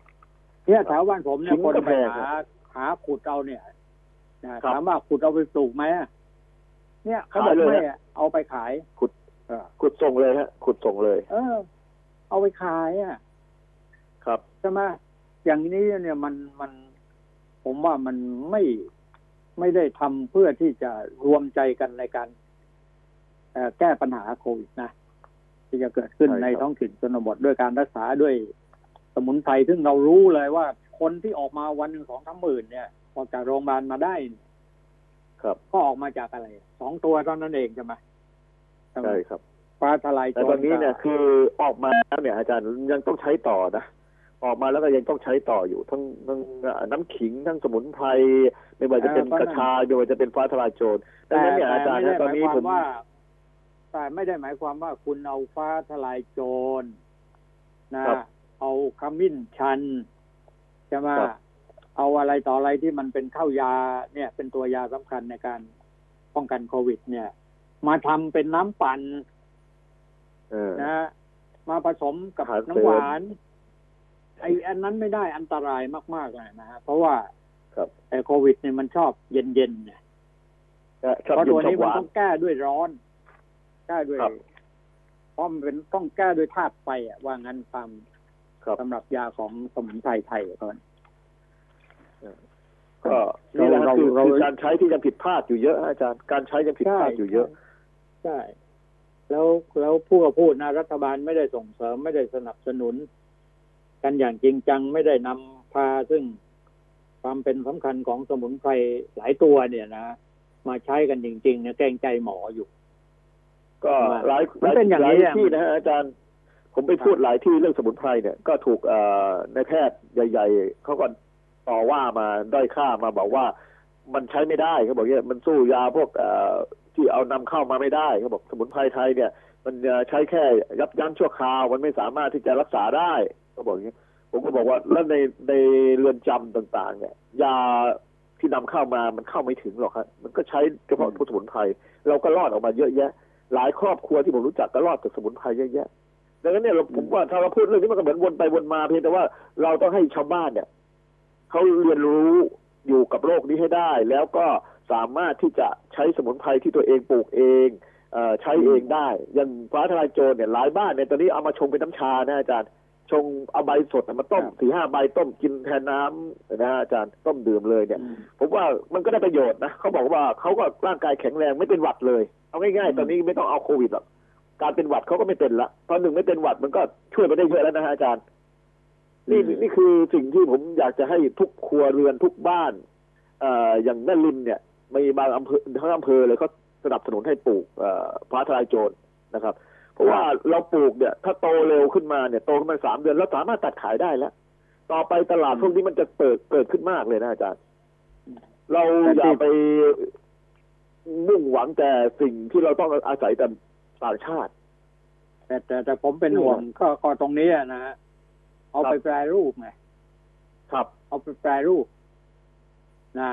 เนี่ยแถวบ้านผมเนี่ยคนไปหาหาขุดเอาเนี่ยนะถามว่าขุดเอาไปปลูกไหมอะเนี่ยเขาบอกไม่อะเอาไปขายขุดเออขุดส่งเลยฮะขุดส่งเลย เออ เอาไปขายอะ ครับใช่ไหมอย่างนี้เนี่ยมันมันผมว่ามันไม่ไม่ได้ทำเพื่อที่จะรวมใจกันในการเอ่อแก้ปัญหาโควิดนะที่จะเกิดขึ้นใช่ครับในท้องถิ่นชนบทด้วยการรักษาด้วยสมุนไพรซึ่งเรารู้เลยว่าคนที่ออกมาวันหนึ่งสองสามหมื่นเนี่ยออกจากโรงพยาบาลมาได้เนี่ยครับ ก็ออกมาจากอะไรสองตัวเท่านั้นเองใช่ไหมใช่ไหมใช่ครับฟ้าทลายโจรแต่ตอนนี้เนี่ยก็คือออกมาแล้วเนี่ยอาจารย์ยังต้องใช้ต่อนะ ออกมาแล้วก็ยังต้องใช้ต่ออยู่ ทั้งทั้งเอ่อน้ำขิงทั้งสมุนไพรไม่ว่าจะเป็นกระชายไม่ว่าจะเป็นฟ้าทลายโจรดังนั้นเนี่ยอาจารย์ไม่นะได้ตอนหมายนี้ควาผมมว่าแต่ไม่ได้หมายความว่าคุณเอาฟ้าทลายโจรนะครับเอาขมิ้นชันใช่ไหมครับเอาอะไรต่ออะไรที่มันเป็นข้าวยาเนี่ย เป็นตัวยาสำคัญในการป้องกันโควิด เนี่ย มาทำเป็นน้ำปั่นเออนะมาผสมกับอาหารเสริมน้ำหวาน ไอ้อันนั้นไม่ได้อันตรายมาก ๆ เลยนะฮะเพราะว่าครับไอ้โควิดเนี่ยมันชอบเย็นๆเนี่ยชอบเพราะเย็ตันวชอนี้บหมันวานต้องแก้ด้วยร้อน แก้ด้วยครับเพราะมันเป็นต้องแก้ด้วยธาตุไฟอะว่างั้นตามครับสำหรับยาของสมุนไพรไทยก่อนก็นี่แหละเราคือเราคือการใช้ที่ยังผิดพลาดอยู่เยอะอาจารย์การใช้ยังผิดพลาดอยู่เยอะใช่แล้วแล้วผู้ก็พูดนะรัฐบาลไม่ได้ส่งเสริมไม่ได้สนับสนุน กันอย่างจริงจังไม่ได้นำพาซึ่งความเป็นสำคัญของสมุนไพรหลายตัวเนี่ยนะมาใช้กันจริงๆเนี่ยแกรงใจหมออยู่ ก็หลายมันเป็นอย่างนี้หลอะที่นะฮะอาจารย์ผมไปพูดหลายที่เรื่องสมุนไพรเนี่ยก็ถูกเอ่อในแพทย์ใหญ่ ๆเขาก็ต่อว่ามาด้อยค่ามาบอกว่ามันใช้ไม่ได้เขาบอกเนี่ยมันสู้ยาพวกเอ่อที่เอานำเข้ามาไม่ได้เขาบอกสมุนไพรไทยเนี่ย มันเอ่อใช้แค่ยับยั้งชั่วคราว มันไม่สามารถที่จะรักษาได้ เขาบอกอย่างนี้ผมก็บอกว่าแล้วในในเรือนจำต่างๆ เนี่ย ยาที่นำเข้ามามันเข้าไม่ถึงหรอกครับมันก็ใช้เฉพาะพวกสมุนไพรเราก็รอดออกมาเยอะแยะ หลายครอบครัวที่ผมรู้จักก็รอดจากสมุนไพรเยอะแยะดังนั้นเนี่ยเราผมว่าถ้าเราพูดเรื่องนี้มันก็เหมือนวนไปวนมาเพียงแต่ว่าเราต้องให้ชาวบ้านเนี่ยเขาเรียนรู้อยู่กับโรคนี้ให้ได้ แล้วก็สามารถที่จะใช้สมุนไพรที่ตัวเองปลูกเองเอ่อใช้เองได้อย่างฟ้าทลายโจรเนี่ยหลายบ้านเนี่ยตอนนี้เอามาชงเป็นน้ำชานะอาจารย์ ชงเอาใบสดมาต้มครับสี่ห้าใบต้มกินแทนน้ำนะอาจารย์ต้มดื่มเลยเนี่ยอืมผมว่ามันก็ได้ประโยชน์นะเขาบอกว่าเขาก็ร่างกายแข็งแรงไม่เป็นหวัดเลย เอาง่ายๆ ตอนนี้ไม่ต้องเอาโควิดหรอกการเป็นหวัดเขาก็ไม่เป็นละตอนหนึ่งไม่เป็นหวัดมันก็ช่วยไปได้เยอะแล้วนะฮะอาจารย์ นี่อืมนี่คือสิ่งที่ผมอยากจะให้ทุกครัวเรือนทุกบ้านเอ่ออย่างแม่ริมเนี่ยมีบางอำเภอทั้งอำเภอเลยเขาสนับสนุนให้ปลูกเอ่อฟ้าทลายโจรนะครับเพ ราะว่าเราปลูกเนี่ย ถ้าโตเร็วขึ้นมาเนี่ยโตขึ้นมาสามเดือนแล้วสามารถตัดขายได้แล้ว ต่อไปตลาดพวกนี้มันจะเปิดเกิดขึ้นมากเลยนะอาจารย์ เราอย่าไปมุ่งหวังแต่สิ่งที่เราต้องอาศัยแต่ต่างชาติ แต่แต่แต่ผมเป็นห่วงก็ก็ตรงนี้อะนะฮะเอาไปแปรรูปไงครับ เอาไปแปรรูปนะ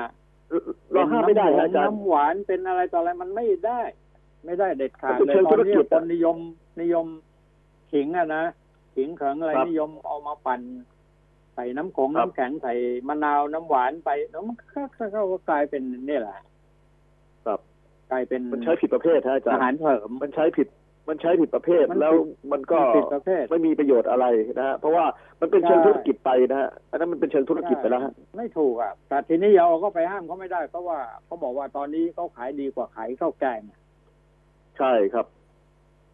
เราห้ามไม่ได้ป็นนะอาจารย์น้ำหวานเป็นอะไรต่ออะไรมันไม่ได้ ไม่ได้เด็ดขาดมันเลเป็นยเชิงตอนนี้ธุรกิจคอะนนิยมนิยมขิงอะนะขิงเขิงอะไรครับนิยมเอามาปั่นใส่น้ำขงครับน้ำแข็งใส่มะนาวน้ำหวานไปแล้วมันก็ก็ก็ก็กลายเป็นนี่แหละครับกลายเป็นมันใช้ผิดประเภทฮะอาจารอาย์หารเสริมมันใช้ผิดมันใช้ผิดประเภทมันผิดแล้วมันก็มันผิดประเภทไม่มีประโยชน์อะไรนะฮะเพราะว่ามันเป็นเชิงใช่ธุรกิจไปนะฮะอันนั้นมันเป็นเชิงธุรกิจไปแล้วฮะไม่ถูกอะแต่ทีนี้เราก็ไปห้ามเขาไม่ได้เพราะว่าเขาบอกว่าตอนนี้เขาขายดีกว่าขายข้าวแกงอะ ใช่ครับ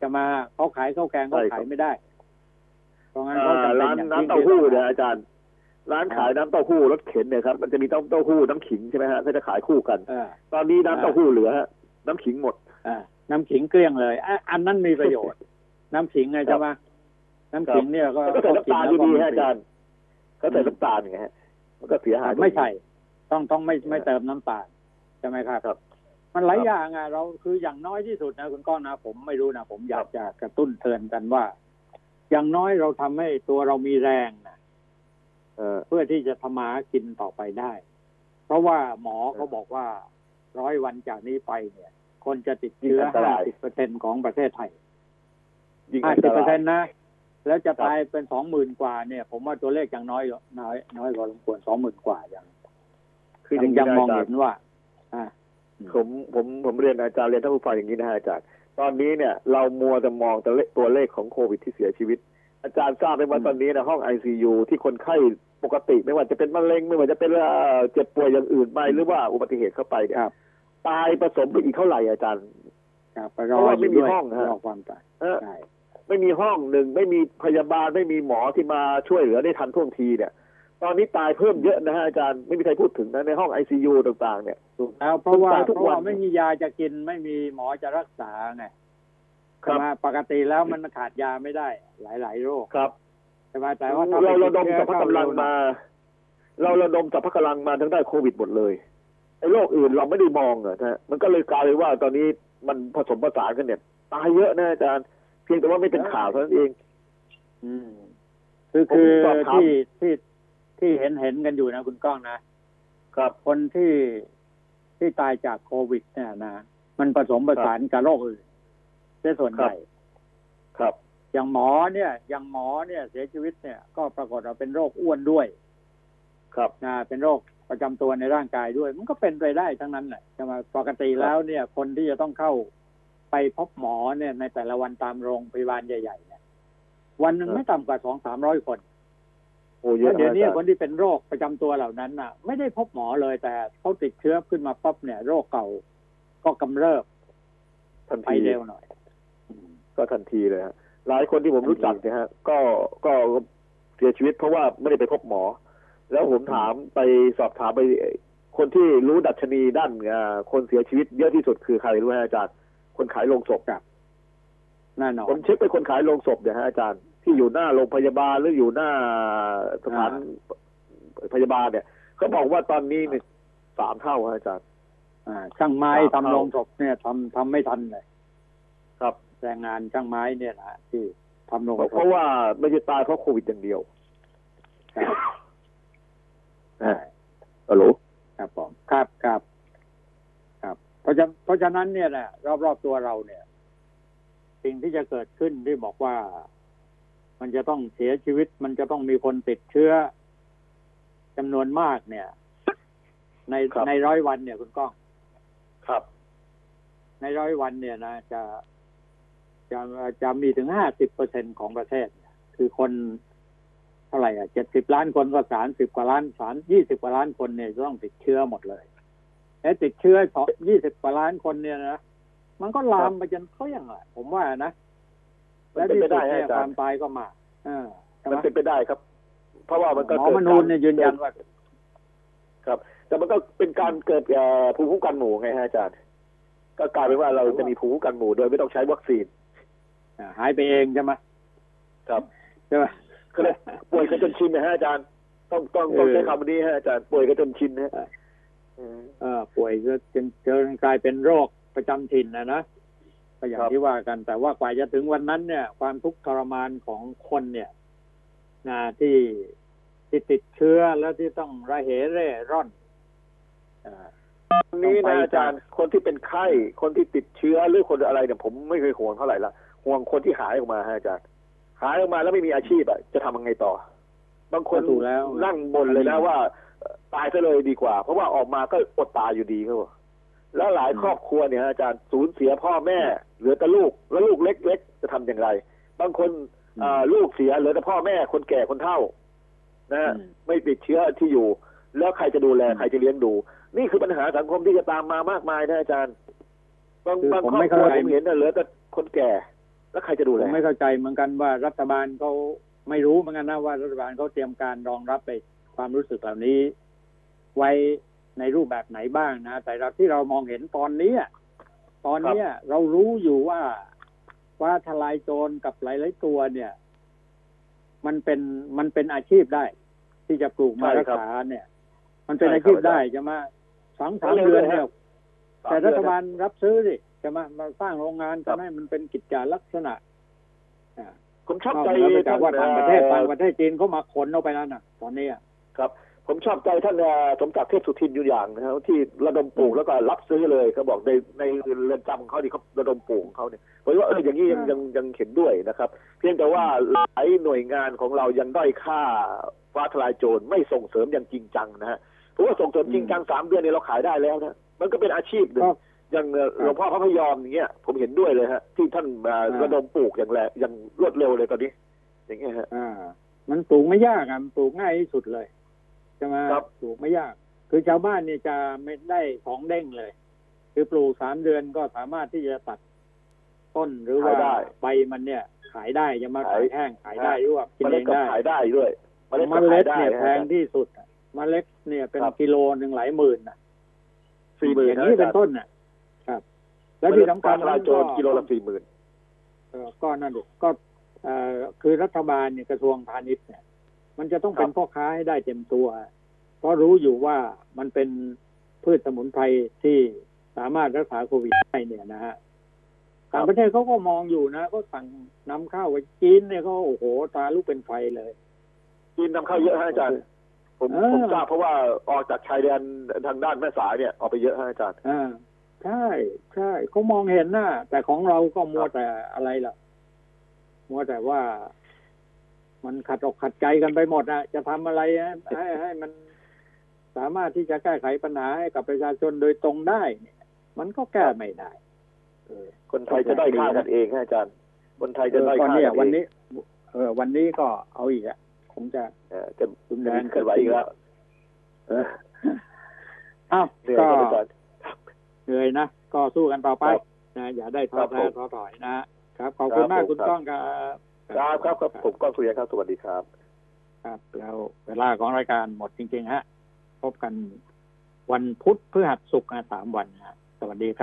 จะมาเขาขายข้าวแกงเขาใช่ครับขายไม่ได้เพราะงั้นอ่าเขาจำเป็นร้านอย่างน้ำยิ่งเต้าหู้ที่เนี่ยอาจารย์ ร้านขายน้ำเต้าหู้รถเข็นเนี่ยครับมันจะมีเต้าเต้าหู้น้ำขิงใช่ไหมฮะก็จะขายคู่กันเออตอนนี้น้ำเต้าหู้เหลือฮะน้ำขิงหมดอ่าน้ำขิงเกลี้ยงเลยอะอันนั้นมีประโยชน์ น้ำขิงไงครับใช่ไหมน้ำขิงเนี่ยก็แล้วก็ใส่น้ำตาลก็กิดีนๆแล้วฮะก็อาจารย์เขาใส่น้ำตาลไงฮะมันก็เสียหายไม่ใช่ ต้องต้องไม่ไม่เติมน้ำตาลใช่ไหมครับครับ มันหลายครับอย่างอะเราคืออย่างน้อยที่สุดนะคุณก้องนะผมไม่รู้นะผมอยากจะกระตุ้นเตือนกันว่า อย่างน้อยเราทำให้ตัวเรามีแรงนะเออเพื่อที่จะทำมาหากินต่อไปได้ เพราะว่าหมอเขาบอกว่าร้อยวันจากนี้ไปเนี่ย คนจะติดเชื้อยิ่งอันตายห้ารสิบเปอร์เซ็นของประเทศไทยยิ่งห้าอันสิตบเปอร์ราเซ็ยนต์นะ แล้วจะตายเป็นสองหมื่นกว่าเนี่ย ผมว่าตัวเลขยังน้อยอยู่น้อยน้อยกว่าสมควรสองหมื่นกว่ายังคืออยัย่างงยังนี้มองนะอาจารเห็ย์นว่า อ่า ผมผมผมเรียนอาจารย์เรียนท่านผู้ฟังอย่างนี้นะฮะอาจารย์ตอนนี้เนี่ยเรามัวแต่มองแต่เลตัวเลขของโควิดที่เสียชีวิต อาจารย์ทราบไหมว่าอืมตอนนี้นะห้องไอซียูที่คนไข้ปกติไม่ว่าจะเป็นมะเร็งไม่ว่าจะเป็นเอ่อเจ็บป่วยอย่างอื่นไปหรือว่าอุบัติเหตุเข้าไปเนี่ยครับตายผสมไปอีกเท่าไหร่อาจารย์ครับไปรเพอราะว่าอไม่ยู่มีด้วยห้องฮะรอความตายเออใช่ไม่มีห้องหนึ่งไม่มีพยาบาลไม่มีหมอที่มาช่วยเหลือได้ทันท่วงทีเนี่ย ตอนนี้ตายเพิ่มเยอะนะฮะอาจารย์ไม่มีใครพูดถึงนะในห้องไอซียูต่าง ๆ เนี่ยแล้วเพราะว่าตายทุกเพราะว่าวันไม่มียาจะกินไม่มีหมอจะรักษาไงครัใช่บไหมปกติแล้วมันขาดยาไม่ได้ หลาย ๆ โรคครับใช่ไหมแต่ว่าถ้เราระดมไปติสัพพะกำลังมา เราระดมสัพพะกำลังมาทั้งได้โควิดหมดเลยไอ้โรคอื่นเราไม่ได้มองอะนะมันก็เลยกลายเป็นว่าตอนนี้มันผสมผสานกันเนี่ยตายเยอะนะอาจารย์เพียงแต่ว่าไม่เป็นข่าวเท่านั้นเอง อืมคือผมคือสอบถามที่ที่ ที่เห็นเห็นกันอยู่นะคุณก้องนะครับคนที่ที่ตายจากโควิด เนี่ยนะมันผสมผสานกับโรคอื่นเป็นส่วนใหญ่ครับอย่างหมอเนี่ย อย่างหมอเนี่ย เสียชีวิตเนี่ย ก็ปรากฏว่าเป็นโรคอ้วนด้วย ครับนะเป็นโรคประจำตัวในร่างกายด้วย มันก็เป็นไปได้ทั้งนั้นแหละใช่ไหมปกติแล้วเนี่ย คนที่จะต้องเข้าไปพบหมอเนี่ย ในแต่ละวันตามโรงพยาบาลใหญ่ ๆ เนี่ย วันหนึ่งครับไม่ต่ำกว่าสองสามร้อยคน โอ้เยอะแล้วเดี๋ยวนี้อาจารคนที่เป็นโรคประจำตัวเหล่านั้นน่ะ ไม่ได้พบหมอเลยแต่เขาติดเชื้อขึ้นมาปั๊บเนี่ย โรคเก่าก็กำเริบทันไปทีเร็วหน่อยอืมก็ทันทีเลยฮะหลายคนที่ผมทันทีรู้จักเนี่ยฮะ ก็ก็เสียชีวิตเพราะว่าไม่ได้ไปพบหมอ แล้วผมถามไปสอบถามไปคนที่รู้ดัชนีด้านอ่าคนเสียชีวิตเยอะที่สุดคือใครรู้ไหมอาจารย์ คนขายโลงศพแน่นอนผมเช็คไปคนขายโลงศพเนี่ยฮะอาจารย์ ที่อยู่หน้าโรงพยาบาลหรืออยู่หน้าสถานพยาบาลเนี่ยเขาบอกว่าตอนนี้เนี่ยสามเท่าฮะอาจารย์อ่าช่างไม้ครับทำโรงศพเนี่ยทำทำไม่ทันเลย ครับแรงงานช่างไม้เนี่ยนะที่ทำโรงศพเพราะว่าไม่ใช่ตายเพราะโควิดอย่างเดียวใช่ฮะฮัลโหลครับผมครับครับครับ เพราะฉะเพราะฉะนั้นเนี่ยแหละรอบๆตัวเราเนี่ย สิ่งที่จะเกิดขึ้นที่บอกว่า มันจะต้องเสียชีวิต มันจะต้องมีคนติดเชื้อจำนวนมากเนี่ย ในครับในร้อยวันเนี่ยคุณก้อง ครับ ในร้อยวันเนี่ยนะจะจะจะมีถึงห้าสิบเปอร์เซ็นของประเทศ คือคนเท่าไหร่อะเจ็ดสิบล้านคนก็สามสิบกว่าล้านสามยี่สิบกว่าล้านคนเนี่ยจะต้องติดเชื้อหมดเลยและติดเชื้อสองยี่สิบกว่าล้านคนเนี่ยนะมันก็ลามไปจนเขาอย่างไรผมว่านะมั และนเป็นที่ไปสุได้ดฮะเนี่ยอาจารย์ความตายก็มาเออใช่ไหมันเป็นไปได้ครับ เพราะว่ามันก็หมอเกิดมนูนเนี่ยยืนยันว่าครับ แต่มันก็เป็นการเกิดเอ่อภูมิคุ้มกันหมู่ไงฮะอาจารย์ ก็กลายเป็นว่าเราจะมีภูมิคุ้มกันหมู่โดยไม่ต้องใช้วัคซีนอ่าหายไปเองใช่ไหมครับใช่ไหมก็เลยป่วยกันจนชินนะฮะอาจารย์ต้องต้องต้องใช้คำนี้ฮะอาจารย์ป่วยกันจนชินนะฮะอืมเออป่วยก็จนจนกลายเป็นโรคประจำถิ่นนะนะ ก็อย่างครับที่ว่ากัน แต่ว่ากว่าจะถึงวันนั้นเนี่ย ความทุกข์ทรมานของคนเนี่ยนะที่ที่ติดเชื้อแล้วที่ต้องระเหเร่ร่อนเอ่อวันนี้ต้องนะไปอาจารย์คนที่เป็นไข้ คนที่ติดเชื้อหรือคนอะไรเนี่ยผมไม่เคยห่วงเท่าไหร่ละห่วงคนที่หายออกมาฮะอาจารย์หายออกมาแล้วไม่มีอาชีพอะจะทำยังไงต่อ บางคนก็ถูกแล้วนั่งบนเลยนะว่าเอ่อตายซะเลยดีกว่า เพราะว่าออกมาก็อดตายอยู่ดีครับผมแล้วหลายครอบครัวเนี่ยฮะอาจารย์สูญเสียพ่อแม่ เหลือแต่ลูกแล้วลูกเล็กๆจะทำอย่างไร บางคนเอ่อลูกเสียเหลือแต่พ่อแม่คนแก่คนเฒ่า นะฮะอืมไม่ติดเชื้อที่อยู่ แล้วใครจะดูแลอืมใครจะเลี้ยงดู นี่คือปัญหาสังคมที่จะตามมามากมายนะอาจารย์บางคือบางผมครอบไม่ครัวเข้าใจผมเห็นน่ะเหลือแต่คนแก่ แล้วใครจะดูผแลมไม่เข้าใจเหมือนกันว่ารัฐบาลเขาไม่รู้เหมือนกันนะว่ารัฐบาลเขาเตรียมการรองรับไปความรู้สึกเหล่านี้ ไว้ในรูปแบบไหนบ้างนะแต่เราที่เรามองเห็นตอนนี้อะ ตอนเนี้ยเรารู้อยู่ว่าว่าทลายโจรกับหลายๆตัวเนี่ย มันเป็นมันเป็นอาชีพได้ ที่จะปลูกมาใช่รักครับษาเนี่ย มันเป็นใช่อาครับชีพได้ใช่ไหมสองสามเร็วเดือนเลยเนี่ยฮะแต่รัฐบาลรับซื้อสิใช่ไหมมาสร้างโรงงานครัทำบให้มันเป็นกิจจาลักษณะอ่าผมชอบนอกใจเหนือไปจากว่าท่ต่างประเทศอ่อต่างประเทศจีนเขามาขนเอาไปแล้วนะตอนนี้อะครับ ผมชอบใจท่านเอ่อสมศักดิ์เทพสุทินอยู่อย่างนะครับที่ระดมปลูกแล้วก็รับซื้อเลยเขาบอกในในเรือนจำของเขาที่เขาระดมปลูกของเขาเนี่ยผมว่าเอออย่างนี้ยังยังยังเห็นด้วยนะครับ เพียงแต่ว่าหลายหน่วยงานของเรายังด้อยค่าฟ้าทลายโจรไม่ส่งเสริมอย่างจริงจังนะฮะเพราะว่าส่งเสริมจริงจังสามเดือนเนี่ยเราขายได้แล้วนะมันก็เป็นอาชีพหนึ่งก็อย่างเอ่อหลวงพ่อพระพยอมอย่างเงี้ยผมเห็นด้วยเลยฮะที่ท่านอ่าอ่าระดมปลูกอย่างแรงอย่างรวดเร็วเลยตอนนี้ อย่างเงี้ยฮะอ่ามันปลูกไม่ยากอะมันปลูกง่ายที่สุดเลย ใช่ไหมครับปลูกไม่ยาก คือชาวบ้านเนี่ยจะไม่ได้ของเด้งเลย คือปลูกสามเดือนก็สามารถที่จะตัดต้นหรือว่าขายได้ใบมันเนี่ย ขายได้จะมาขาขายยแห้งขายได้หรือว่ากินเมเอล็ดงก็ได้ขายได้ด้วยเมล็ดเมก็ล็ขายดได้เนี่ยฮะแพงที่สุดอะเมล็ดเนี่ยเป็นครับกิโลหนึ่งหลายหมื่นนะสี่หมื่นอย่างนี้เป็นต้นน่ะ ครับ แล้วที่สำคัญฟ้าทลายโจรกิโลละสี่หมื่นเอ่อก็นั่นแหละก็เอ่อคือรัฐบาลเนี่ยกระทรวงพาณิชย์เนี่ย มันจะต้องเป็นพ่อค้าให้ได้เต็มตัว เพราะรู้อยู่ว่ามันเป็นพืชสมุนไพรที่สามารถรักษาโควิดได้เนี่ยนะฮะต่างประเทศเขาก็มองอยู่นะก็สั่งนำเข้าไปจีนเนี่ยเขาโอ้โหตาลุกเป็นไฟเลยจีนนำเข้าเยอะฮะอาจารย์ผมเออผมทราบเพราะว่าออกจากชายแดนทางด้านแม่สายเนี่ยออกไปเยอะฮะอาจารย์อ่าใช่ใช่เขามองเห็นนะแต่ของเราก็มัวแต่อะไรล่ะ มัวแต่ว่า มันขัดอกขัดใจกันไปหมดอะจะทำอะไรให้ให้ให้มันสามารถที่จะแก้ไขปัญหาให้กับประชาชนโดยตรงได้เนี่ยมันก็แก้ไม่ได้เออคนไทยจะได้อยค่ากันเองฮะอาจารย์ คนไทยจะได้อยก็ค่าเนี่ยกันวันเองนี้ เออ วันนี้ก็เอาอีกอะคงจะเออจะรุนจะแรงมีเคลื่อนไหวอีกแล้วเอออ้าวเหนื่อยก็ครับอาจารย์เหนื่อยนะก็สู้กันต่อไปครับนะอย่าได้ท้อครับแท้ผมท้อถอยนะครับขอบคุณมากครับผมคุณครับก้องครับ ครับครับครับผมก็สุริยะครับสวัสดีครับ ครับ แล้วเวลาของรายการหมดจริง ๆ ฮะ พบกันวันพุธพฤหัสศุกร์นะสามวันฮะ สวัสดีครับ